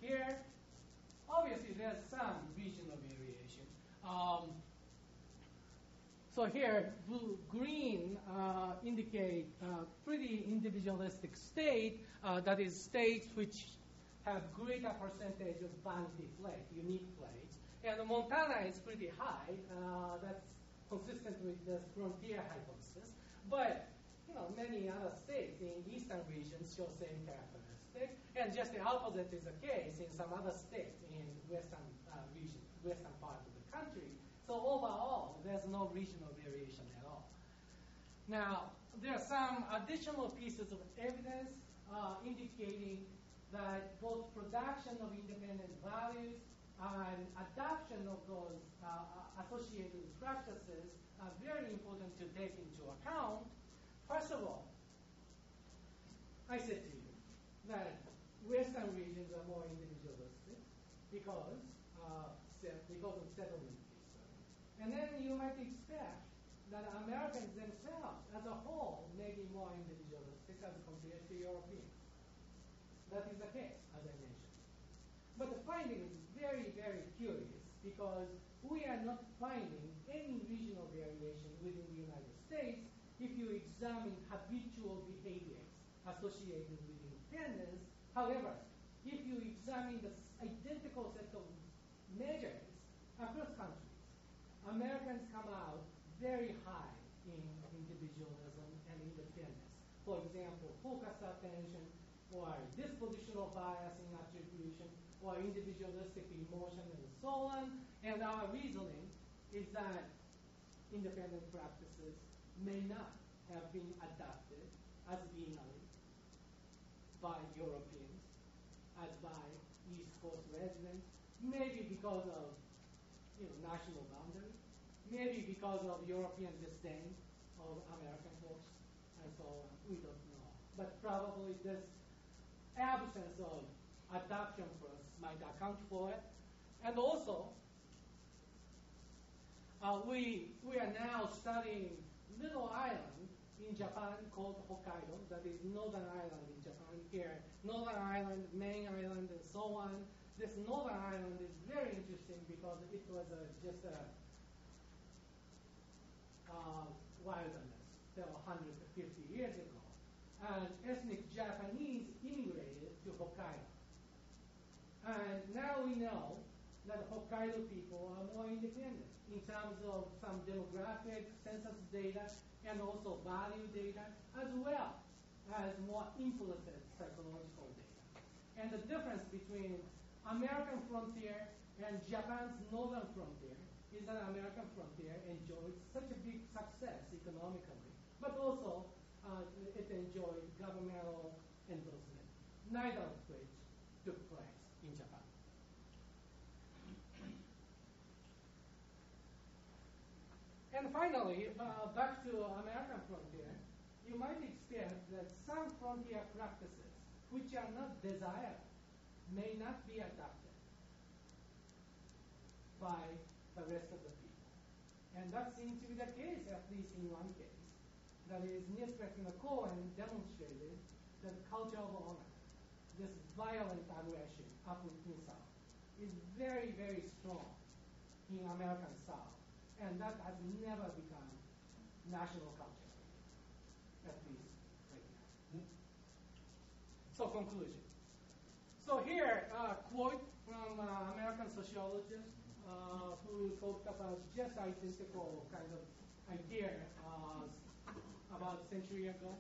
S2: Here, obviously there's some regional variation. Um, so here, blue, green uh, indicate uh, pretty individualistic state, uh, that is states which have greater percentage of vanity plates, unique plates. And Montana is pretty high. Uh, that's consistent with the frontier hypothesis. But you know, many other states in eastern regions show same characteristic. And just the opposite is the case in some other states in western uh, region, western part of the country. So overall, there's no regional variation at all. Now, there are some additional pieces of evidence uh, indicating that both production of independent values and adoption of those uh, associated practices are very important to take into account. First of all, I said to you that Western regions are more individualistic because uh, because of settlement. And then you might expect that Americans themselves, as a whole, may be more individualistic as compared to Europeans. That is the case, as I mentioned. But the finding is very, very curious because we are not finding any regional variation within the United States if you examine habitual behaviors associated with independence. However, if you examine the identical set of measures across countries, Americans come out very high in individualism and independence. For example, focus attention or dispositional bias in attribution or individualistic emotion and so on. And our reasoning is that independent practices may not have been adopted as venally by Europeans, as by East Coast residents, maybe because of you know, national boundaries, maybe because of European disdain of American folks, and so on. We don't know. But probably this absence of adoption for us might account for it. And also, uh, we, we are now studying little island in Japan called Hokkaido, that is northern island in Japan here. Northern island, main island, and so on. This northern island is very interesting because it was a, just a uh, wilderness several 150 years ago. And ethnic Japanese immigrated to Hokkaido. And now we know that Hokkaido people are more independent in terms of some demographic census data and also value data, as well as more implicit psychological data. And the difference between American frontier And Japan's northern frontier is that American frontier, enjoyed such a big success economically, but also uh, it enjoyed governmental endorsement, neither of which took place in Japan. And finally, uh, back to American frontier, you might expect that some frontier practices which are not desired may not be adopted by the rest of the people. And that seems to be the case, at least in one case. That is, Niels Cohen demonstrated that culture of honor, this violent aggression up in South, is very, very strong in American South. And that has never become national culture, at least right now. So conclusion. So here, a uh, quote from uh, American sociologist uh, who talked about just identical kind of idea uh, about a century ago.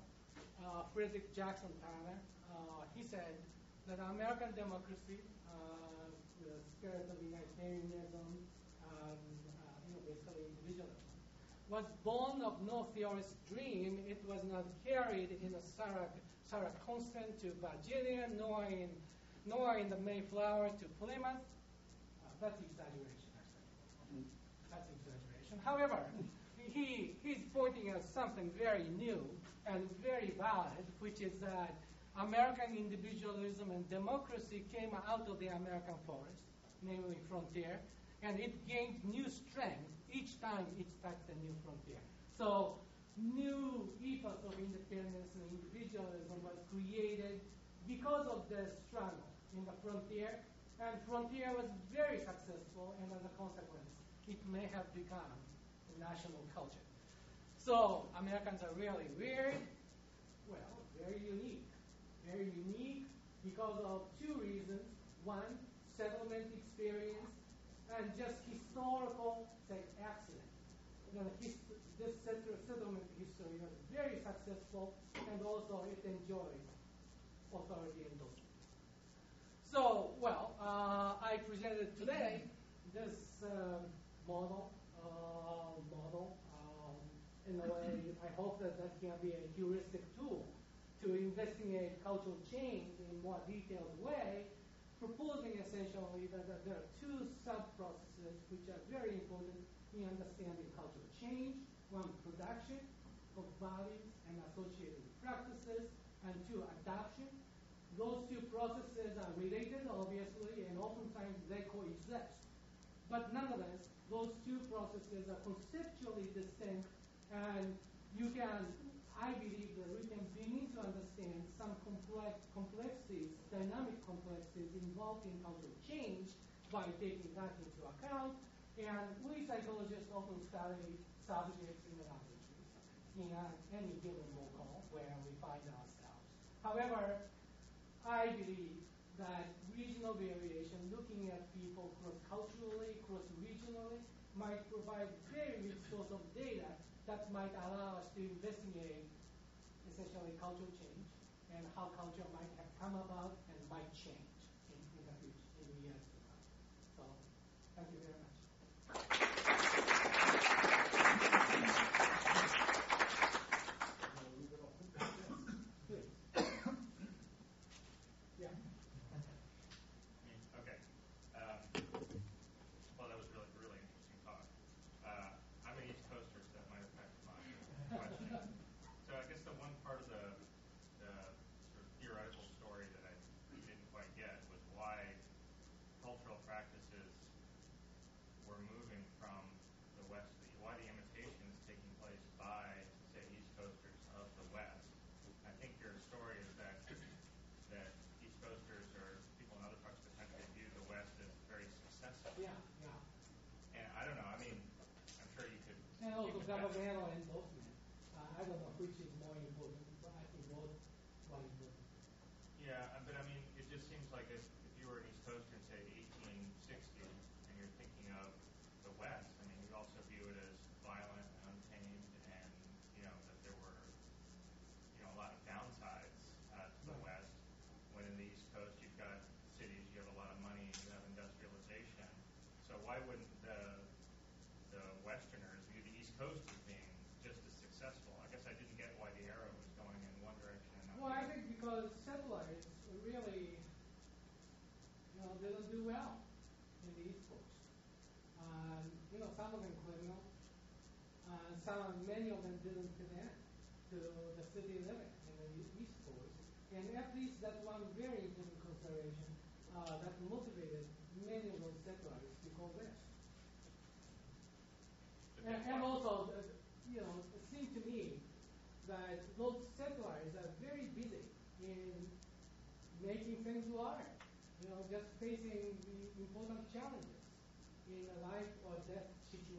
S2: Uh, Frederick Jackson Turner. Uh, he said that American democracy, the spirit of um, know, basically was born of no theorist's dream. It was not carried in a Sarah, Sarah Constant to Virginia, nor in, nor in the Mayflower to Plymouth. Uh, that's exaggeration, actually. That's exaggeration. However, he, he's pointing at something very new and very valid, which is that American individualism and democracy came out of the American forest, namely frontier, and it gained new strength each time it touched a new frontier. So new ethos of independence and individualism was created because of the struggle in the frontier, and frontier was very successful, and as a consequence, it may have become a national culture. So Americans are really weird, well, very unique. Very unique because of two reasons. One, settlement experience, and just historical say, accident. You know, his, this settlement history was very successful, and also it enjoyed authority endorsement. So, well, uh, I presented today this uh, model, uh, model. Um, in a way, I hope that that can be a heuristic tool to investigate cultural change in more detailed way proposing essentially that, that there are two sub-processes which are very important in understanding cultural change. One, production of values and associated practices, and two, adoption. Those two processes are related, obviously, and oftentimes they coexist. But nonetheless, those two processes are conceptually distinct, and you can I believe that we can begin to understand some complex, complexities, dynamic complexities involved in cultural change by taking that into account. And we psychologists often study subjects in the languages in any given local where we find ourselves. However, I believe that regional variation, looking at people cross-culturally, cross-regionally, might provide very rich source of data that might allow us to investigate essentially cultural change and how culture might have come about might change in, in the in the years to come. So, thank you very much. yeah.
S3: Okay. Um, well, that was really, really interesting talk. Uh, I'm an East Coaster, so that might affect my question. So I guess the one part of the, the sort of theoretical story that I didn't quite get was why cultural practices were moving from the West, why the imitation is taking place by, say, East Coasters of the West. I think your story is that that East Coasters or people in other parts of the country view the West as very successful.
S2: Yeah, yeah.
S3: And I don't know. I mean, I'm sure you could.
S2: And also governmental endorsement. Uh, I don't know which is more important, but I think both are important.
S3: Yeah, but I mean, it just seems like if, if you were an East Coaster in say 1860, and you're thinking of the West, I mean, you also view it as violent and untamed, and you know that there were you know a lot of downsides uh, to the West. When in the East Coast, you've got cities, you have a lot of money, you have industrialization. why wouldn't the the Westerners view the East Coast as being just as successful? I guess I didn't get why the arrow was going in one direction and not
S2: Well,
S3: the
S2: I
S3: other.
S2: think because settlers really, you know, they don't do well in the East Coast. Um, you know, some of them criminal, uh, some, many of them didn't in to the city living in the East Coast. And at least that's one very important consideration uh, that motivated many of those settlers to go.
S3: But
S2: And, and also, uh, you know, it seemed to me that those settlers are very busy in making things work. You know, just facing the important challenges in a life or death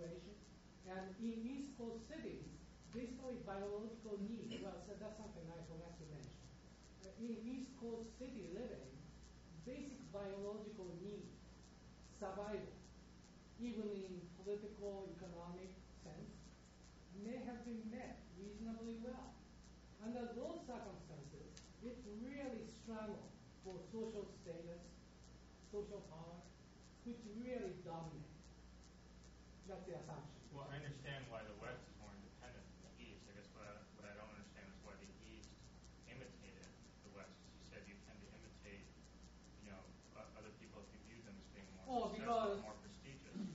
S2: situation. And in East Coast cities, basically biological need. Well, so that's something I forgot to mention. Uh, in East Coast city living, basic biological need, survival, even in political, economic sense, may have been met reasonably well. Under those circumstances, it's really struggle for social status, social power, which really dominate. That's the assumption.
S3: Well, I understand why the West is more independent than the East. I guess what I, what I don't understand is why the East imitated the West. You said you tend to imitate, you know, other people if you view them as being more
S2: Oh,
S3: successful,
S2: because-
S3: more prestigious. [CLEARS THROAT]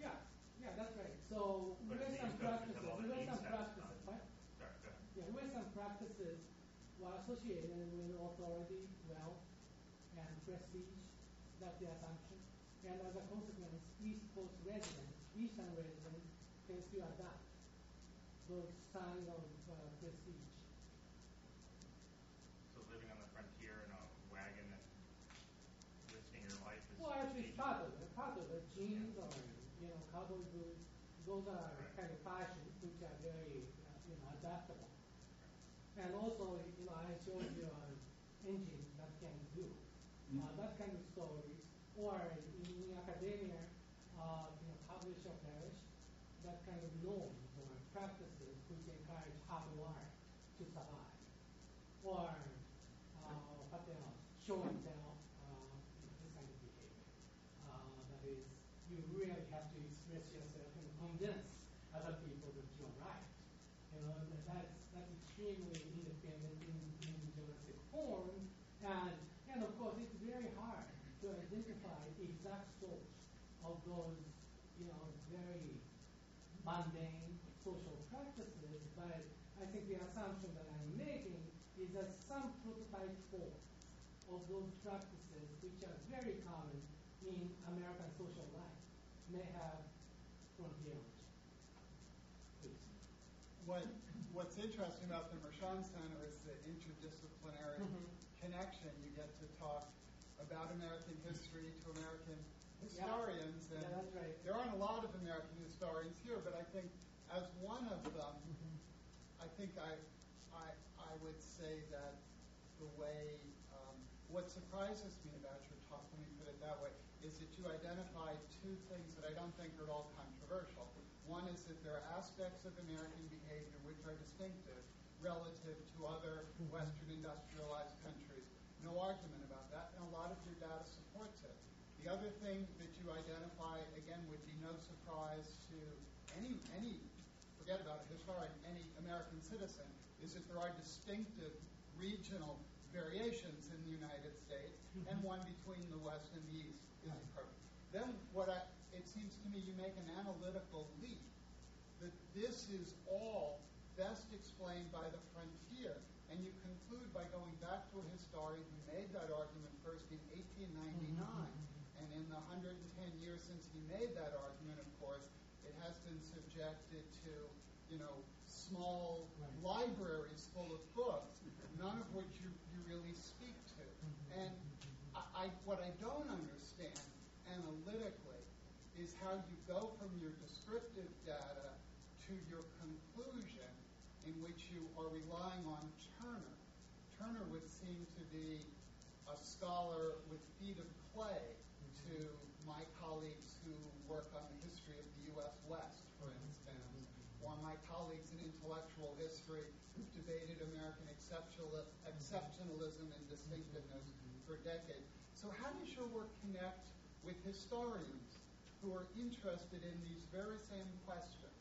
S2: Yeah, yeah, that's right. So
S3: the
S2: Western
S3: East
S2: practices,
S3: the
S2: Western
S3: needs
S2: practices,
S3: satisfied.
S2: what?
S3: Sorry, go ahead.
S2: Yeah, Western practices were associated with authority, wealth, and prestige. That's the assumption. And as a consequence, East Coast residents, Eastern residents, tend to adopt those signs of uh, prestige.
S3: So living on the frontier in a wagon and risking your life is
S2: Well, actually, part of it, part of it, jeans or you know cowboy boots, those are
S3: Right.
S2: kind of fashions which are very uh, you know adaptable. And also, you know, I showed you an engine that can do. Uh, that kind of stories, or in academia, uh, you know, publish or perish, that kind of norms or practices which encourage hard work to survive, or uh, what else, show and tell, uh, this kind of behavior. Uh, that is, you really have to express yourself and convince other people that you're right. You know, and that's that's extremely independent, in- individualistic form, and and of course it's very hard to identify the exact source of those, mundane social practices. But I think the assumption that I'm making is that some prototype form of those practices, which are very common in American social life, may have frontier
S4: What, what's interesting about the Mershon Center is the interdisciplinary
S2: Mhm.
S4: connection. You get to talk about American history to American
S2: Yeah.
S4: historians. And
S2: Yeah, that's right.
S4: There aren't a lot of American historians here, but I think as one of them, I think I, I, I would say that the way, um, what surprises me about your talk, let me put it that way, is that you identify two things that I don't think are at all controversial. One is that there are aspects of American behavior which are distinctive relative to other Western industrialized countries. No argument about that, and a lot of your data supports it. The other thing that you identify, again, would be no surprise to any, any forget about a historian, any American citizen, is that there are distinctive regional variations in the United States, mm-hmm. and one between the West and the East is appropriate. Then what I, it seems to me you make an analytical leap that this is all best explained by the frontier, and you conclude by going back to a historian who made that argument first in 1899, mm-hmm. And in the 110 years since he made that argument, of course, it has been subjected to, you know, small libraries full of books, none of which you, you really speak to. Mm-hmm. And I, I, what I don't understand analytically is how you go from your descriptive data to your conclusion in which you are relying on Turner. Turner would seem to be a scholar with feet of clay to my colleagues who work on the history of the U.S. West, for instance, or my colleagues in intellectual history who've debated American exceptionalism and distinctiveness for decades. So how does your work connect with historians who are interested in these very same questions?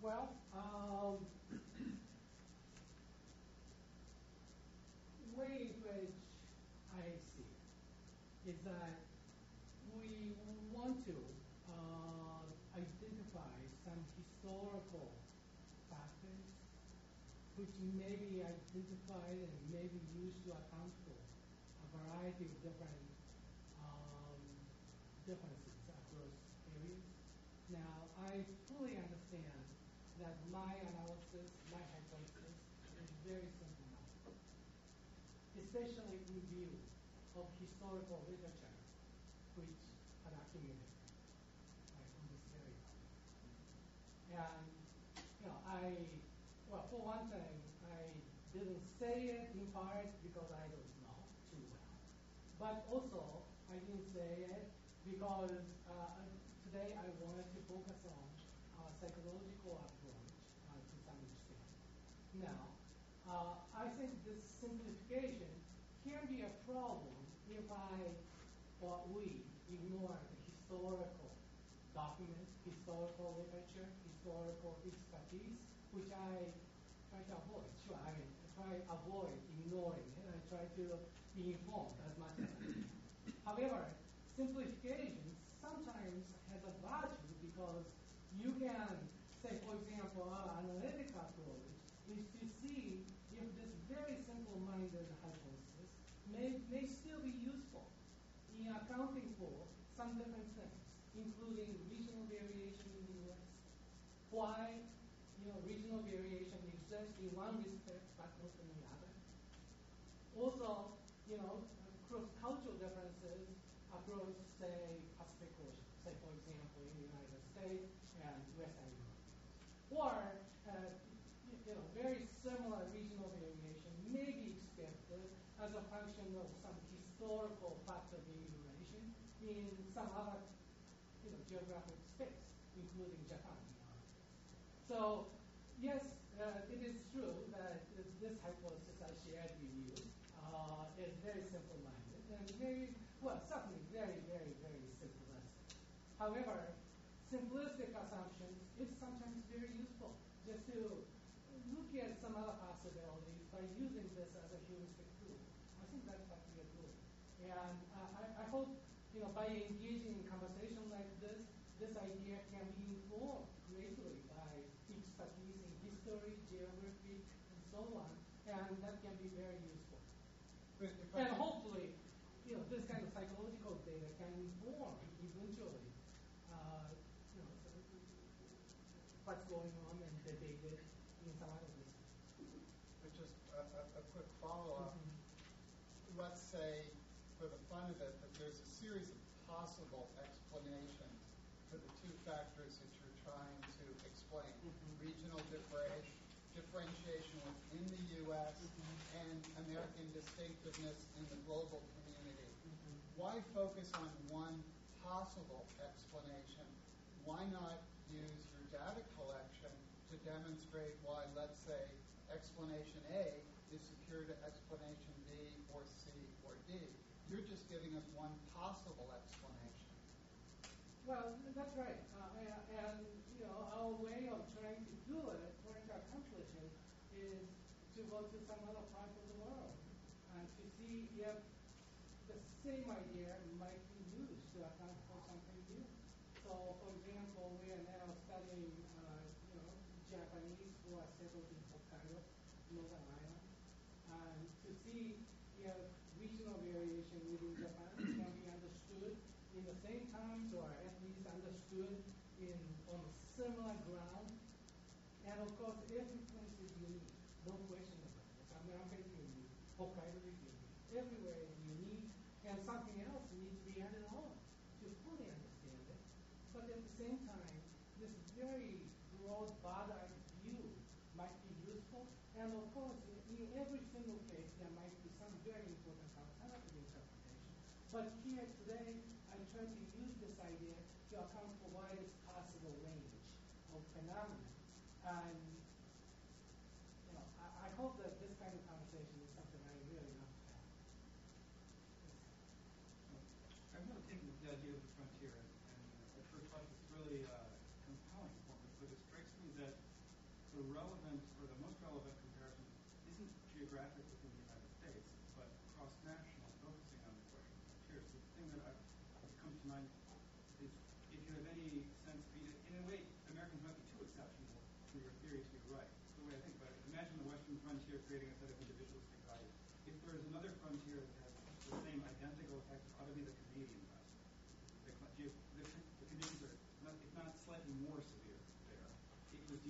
S2: Well, um, [CLEARS THROAT] way in which I see it is that want to uh, identify some historical factors which may be identified and may be used to account for a variety of different um, differences across areas. Now, I fully understand that my analysis, my hypothesis, is very simple especially in view of historical literature which had accumulated like, on this very topic. And, you know, I, well, for one thing, I didn't say it in part because I don't know too well. But also, I didn't say it because uh, today I wanted to focus on uh, psychological approach uh, to some extent. Now, uh, I think this simplification can be a problem if I or we ignore the historical documents, historical literature, historical expertise, which I try to avoid. Sure, I mean, try avoid ignoring it. I try to be informed as much as can. However, simplification sometimes has a value because you can say, for example, our analytic approach is to see if this very simple-minded hypothesis may, may still be useful in accounting for some different things, including regional variation in the U.S. Why, you know, regional variation exists in one respect but not in the other. Also, you know, cross-cultural differences across, say, Pacific Ocean, say, for example, in the United States and Western Europe. Or, uh, you know, very similar regional variation may be expected as a function of some historical factor of immigration in some other, you know, geographic space, including Japan. So, yes, uh, it is true that this hypothesis I shared with you uh, is very simple-minded and very, well, certainly very, very, very simplistic. However, simplistic assumptions is sometimes very useful just to look at some other possibilities by using this as a heuristic tool. I think that's what we are doing. And uh, I, I hope, you know, by engaging in conversation like this, this idea can be informed greatly by expertise in history, geography, and so on, and that can be very useful.
S4: But if I
S2: And hopefully, you know, this kind of psychological data can inform eventually, uh, you know, what's going on and debated in some other districts.
S4: But just a, a, a quick follow-up.
S2: Mm-hmm.
S4: Let's say, for the fun of it, that there's a series of possible explanations for the two factors that you're trying to explain.
S2: Mhm.
S4: Regional differenti- differentiation within the U.S.
S2: Mm-hmm.
S4: and American distinctiveness in the global community.
S2: Mhm.
S4: Why focus on one possible explanation? Why not use your data collection to demonstrate why, let's say, explanation A is superior to explanation B or C or You're just giving us one possible explanation.
S2: Well, that's right. Uh, and, and, you know, our way of trying to do it, trying to accomplish it, is to go to some other part of the world and to see if the same idea might be used to account for something new. So,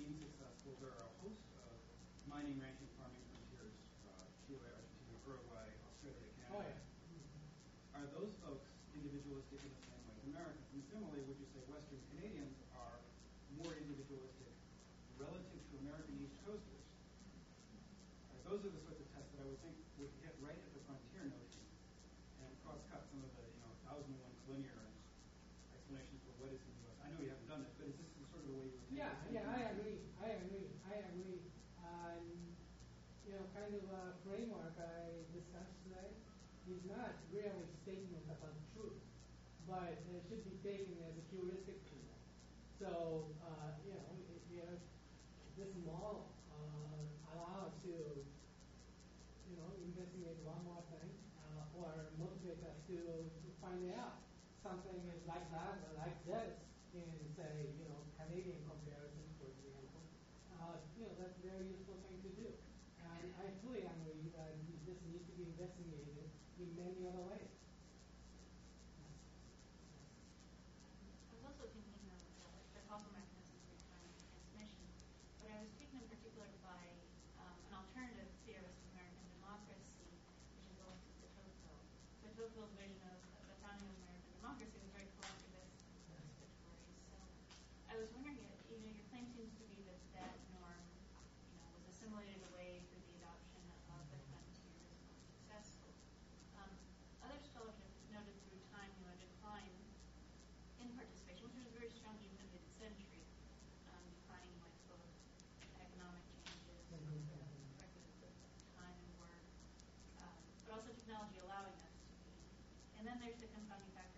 S5: being successful, there are a host of mining
S2: ranches. kind of uh, framework I discussed today is not really a statement about truth, but it should be taken as a heuristic tool. So, uh, you know, if you this model uh, allowed to, you know, investigate one more thing uh, or motivate us to, to find out something is like that or like this in, say, you know, Canadian comparison, for example, uh, you know, that's very useful. we may be
S6: on our way.
S2: there's different funding factors.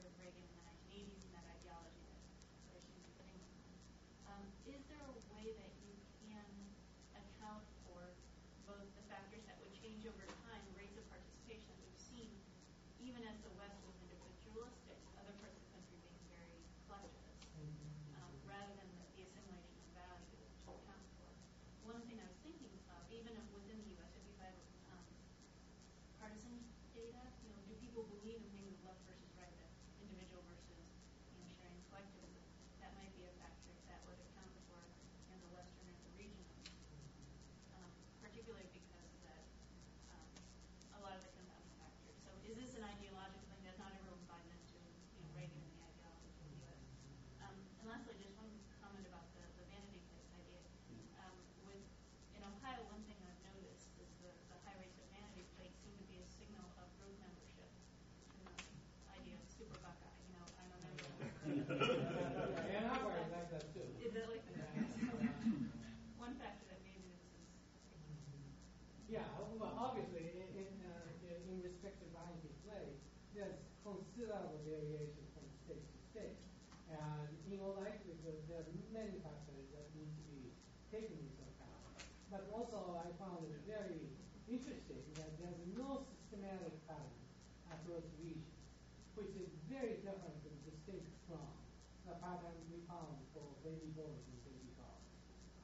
S2: the pattern we found for baby boys and baby girls.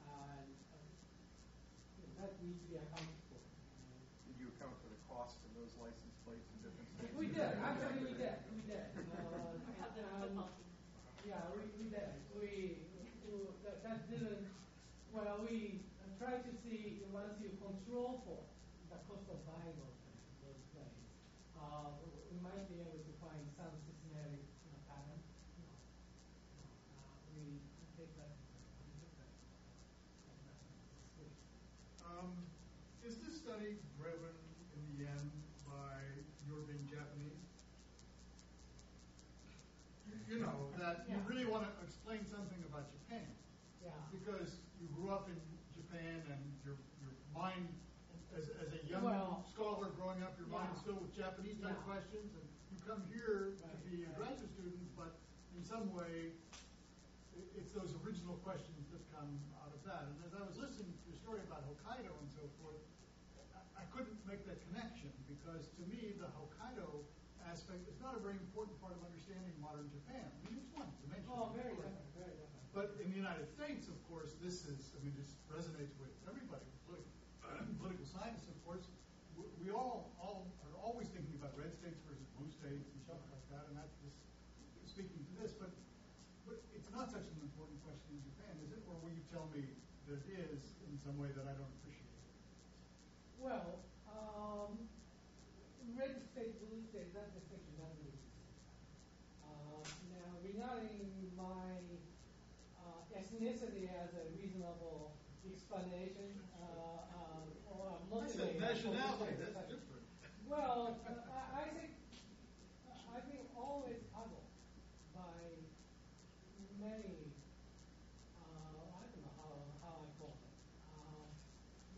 S2: And uh, that needs to be accounted for.
S7: Did you account for the cost of those license plates and different things?
S2: We did, actually we did, we did. Uh,
S6: and,
S2: um, yeah, we, we did. We, we that, that didn't, well, we tried to see once you control for the cost of buying those, those plates, uh, we might be able
S8: really want to explain something about Japan.
S2: Yeah.
S8: Because you grew up in Japan and your, your mind, as, as a young
S2: well,
S8: scholar growing up, your yeah. is filled with Japanese type
S2: yeah.
S8: questions. And you come here
S2: right, to
S8: be a graduate student, but in some way, it's those original questions that come out of that. And as I was listening to your story about Hokkaido and so forth, I couldn't make that connection because to me, the Hokkaido aspect is not a very important part of understanding modern Japan.
S2: Oh, very different, very different.
S8: But in the United States, of course, this is, I mean, this resonates with everybody, [CLEARS THROAT] political, political science, of course. We- We all, all are always thinking about red states versus blue states and stuff like that, and that's just speaking to this. But, but it's not such an important question in Japan, is it? Or will you tell me that it is in some way that I don't appreciate?
S2: Well, um, red state, blue state, that distinction doesn't exist. Uh, now, regarding my uh, ethnicity as a reasonable explanation, uh, uh, or motivator.
S8: nationality, that's different.
S2: Well, uh, I, I think I've been always puzzled by many. Uh, I don't know how, how I call it. Uh,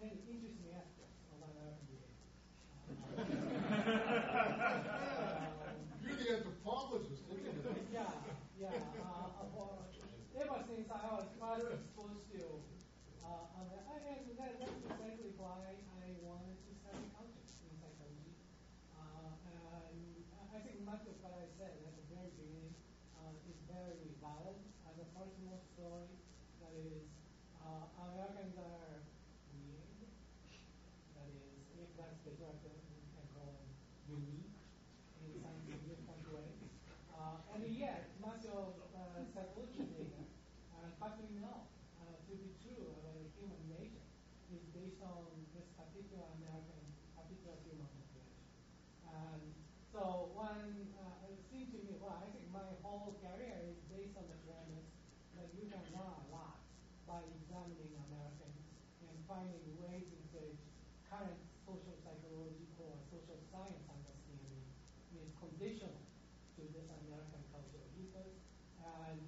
S2: many interesting aspects of American behavior.
S8: You're the anthropologist, look at that.
S2: Yeah, yeah. Uh, about, ever since I was first exposed to, uh, uh, and that, that's precisely why I wanted to study culture in psychology. Uh, and I think much of what I said at the very beginning uh, is very valid as a personal story. That is, uh, Americans are weird. That is, if that's pejorative, we can call them unique in some significant way. Uh, and yet, much of uh, psychology data, and what we know uh, to be true about human nature, is based on this particular American, particular human population. And so one uh, it seemed to me, well, I think my whole career is based on the premise that you can learn a lot by examining Americans and finding ways in which current social psychological or social science understanding is conditional to this American cultural ethos. And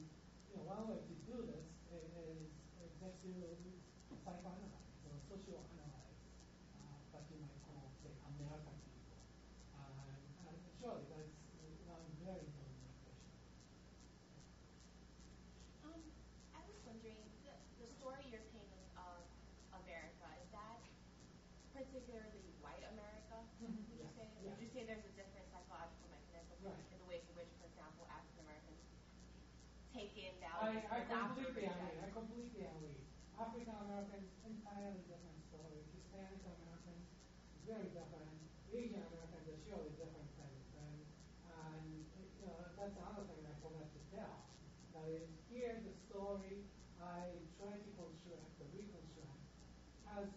S2: you know, one way to do this is, is just to psychoanalyze or socioanalyze uh, what you might call, say, American people. Uh, and surely that's one very important question.
S9: Um, I was wondering, the, the story you're painting of America, is that particularly white America, would you
S2: Yeah,
S9: say?
S2: yeah.
S9: Would you say there's a different psychological mechanism
S2: Right.
S9: in the ways in which, for example, African Americans take in
S2: I,
S9: values
S2: I
S9: adopt or
S2: completely agree.
S9: reject?
S2: I completely agree. African Americans, entirely different story. Hispanic Americans, very different. Asian Americans are surely different things. And, and you know, that's another thing I forgot to tell. That is, here the story I try to construct, or reconstruct, has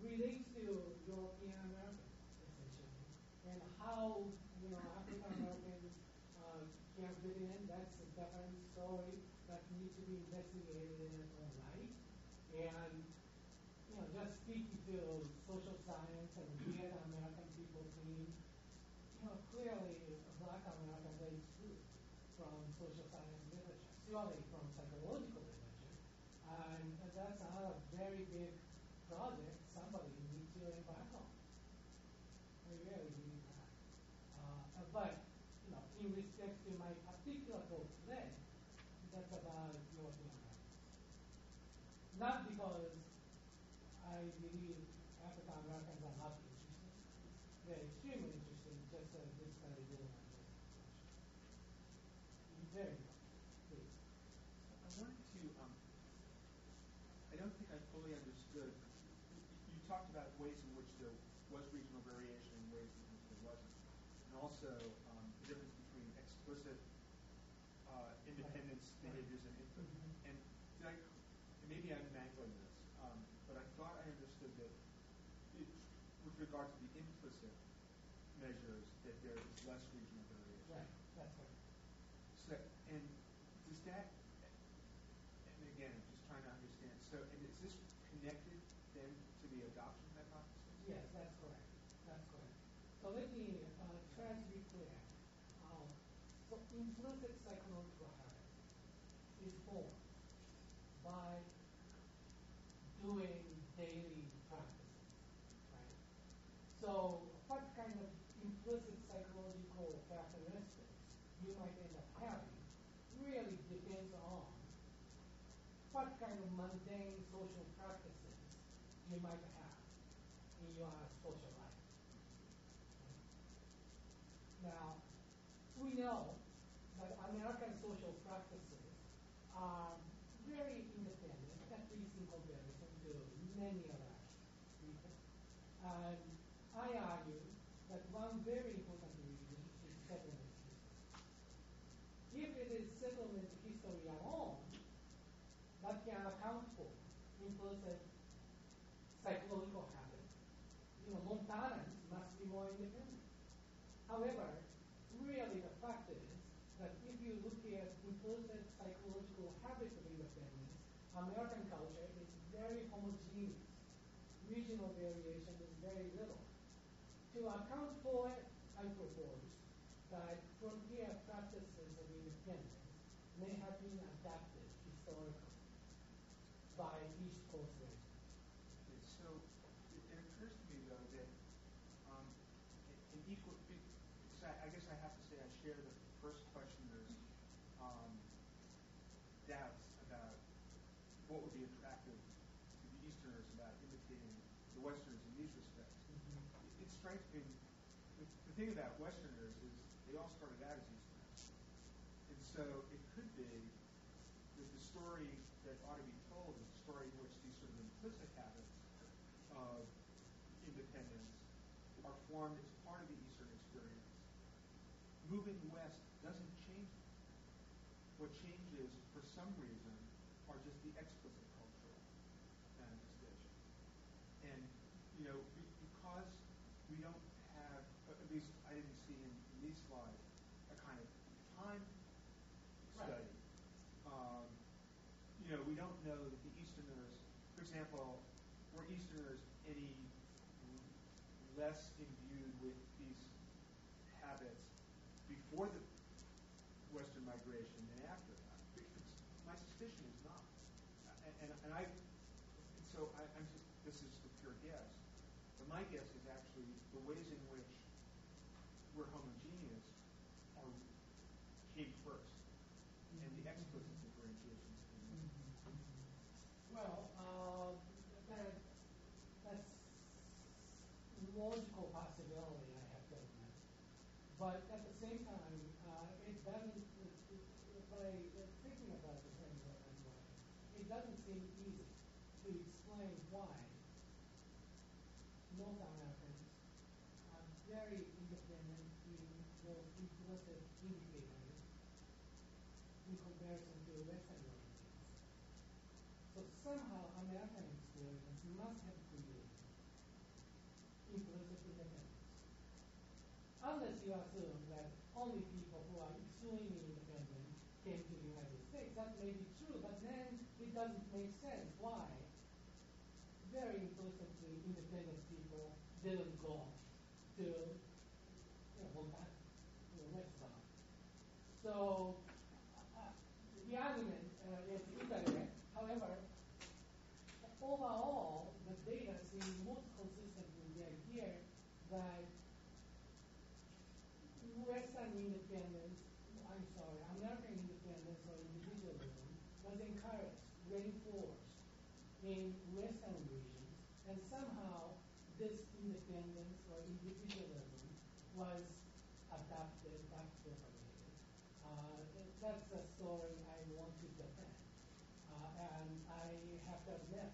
S2: relates to European Americans, essentially, and how you know African Americans uh, can fit in. That's a different story that needs to be investigated in its own right. And you know, just speaking to social science and weird American people theme, you know, clearly Black Americans are excluded from social science literature, surely from psychological literature. And that's another very big project somebody needs to embark on. I really believe that. Uh, but, you know, in respect to my particular talk today, that's about European. Not because I believe African Americans are not interesting. They're extremely interesting, just as this study did on this. Very good. Please.
S7: I wanted to, um, I don't think I fully understood. You, you talked about ways in which there was regional variation and ways in which there wasn't. And also um, the difference between explicit uh, independence behaviors and input. And did I, maybe I'm mangling this, um, but I thought I understood that it, with regard to the implicit measures, that there is less regional variation.
S2: Right, that's right.
S7: So, and does that, and again, I'm just trying to understand, so, and is this connected then to the adoption hypothesis?
S2: Yes, that's correct. That's correct. So let me uh, try to be clear. Um, so implicit psychological habit is formed by doing daily practices, right? So what kind of implicit psychological characteristics you might end up having really depends on what kind of mundane social practices you might have in your social life. Now, we know that American social practices are very independent, at least in comparison to many other people. And I argue that one very important reason is settlement history. If it is settlement history alone, that can account for implicit psychological habits. You know, Montanans must be more independent. However, really the fact is that if you look at implicit psychological habits of independence, American culture is very homogeneous. Regional variation is very little. To account for it, I propose that frontier practices of independence may have been adapted historically by East Coast residents.
S7: Okay, so it, it occurs to me though that um, in equal, I, I guess I have to say I share the first questioner's um, doubts about what would be attractive to the Easterners about imitating the Westerners in these respects. It, it strikes me, thing about Westerners is they all started out as Easterners. And so it could be that the story that ought to be told is a story in which these sort of implicit habits of independence are formed as part of the Eastern experience. Moving west doesn't change them. What changes, for some reason, are just the explicit cultural manifestations. And, you know, because we don't at least I didn't see in, in these slides, a kind of time
S2: Right.
S7: study. Um, you know, we don't know that the Easterners, for example, were Easterners any less imbued with these habits before the Western migration than after that? Because my suspicion is not. And, and, and I, and so I, I'm just, this is a pure guess, but my guess is actually the ways in which we're homogeneous are came first, and the explicit differentiations came later.
S2: Well, uh, that, that's logical possibility, I have to admit. But at the same time, uh, it doesn't, it, it, by uh, thinking about the thing that I'm doing, it doesn't seem easy to explain why North Americans are very independent in those implicit indicators in comparison to Western Europeans. So somehow American experience must have created implicit independence. Unless you assume that only people who are extremely independent came to the United States, that may be true, but then it doesn't make sense why very implicitly independent people didn't go to you know, Montana, you know, West Side. So uh, the argument uh, is indirect. However, overall, the data seem most consistent with the idea that Western independence, I'm sorry, American independence or individualism was encouraged, reinforced in Western regions, and somehow this independence or individualism was adopted, backpropagated. Uh, that's a story I want to defend. Uh, and I have to admit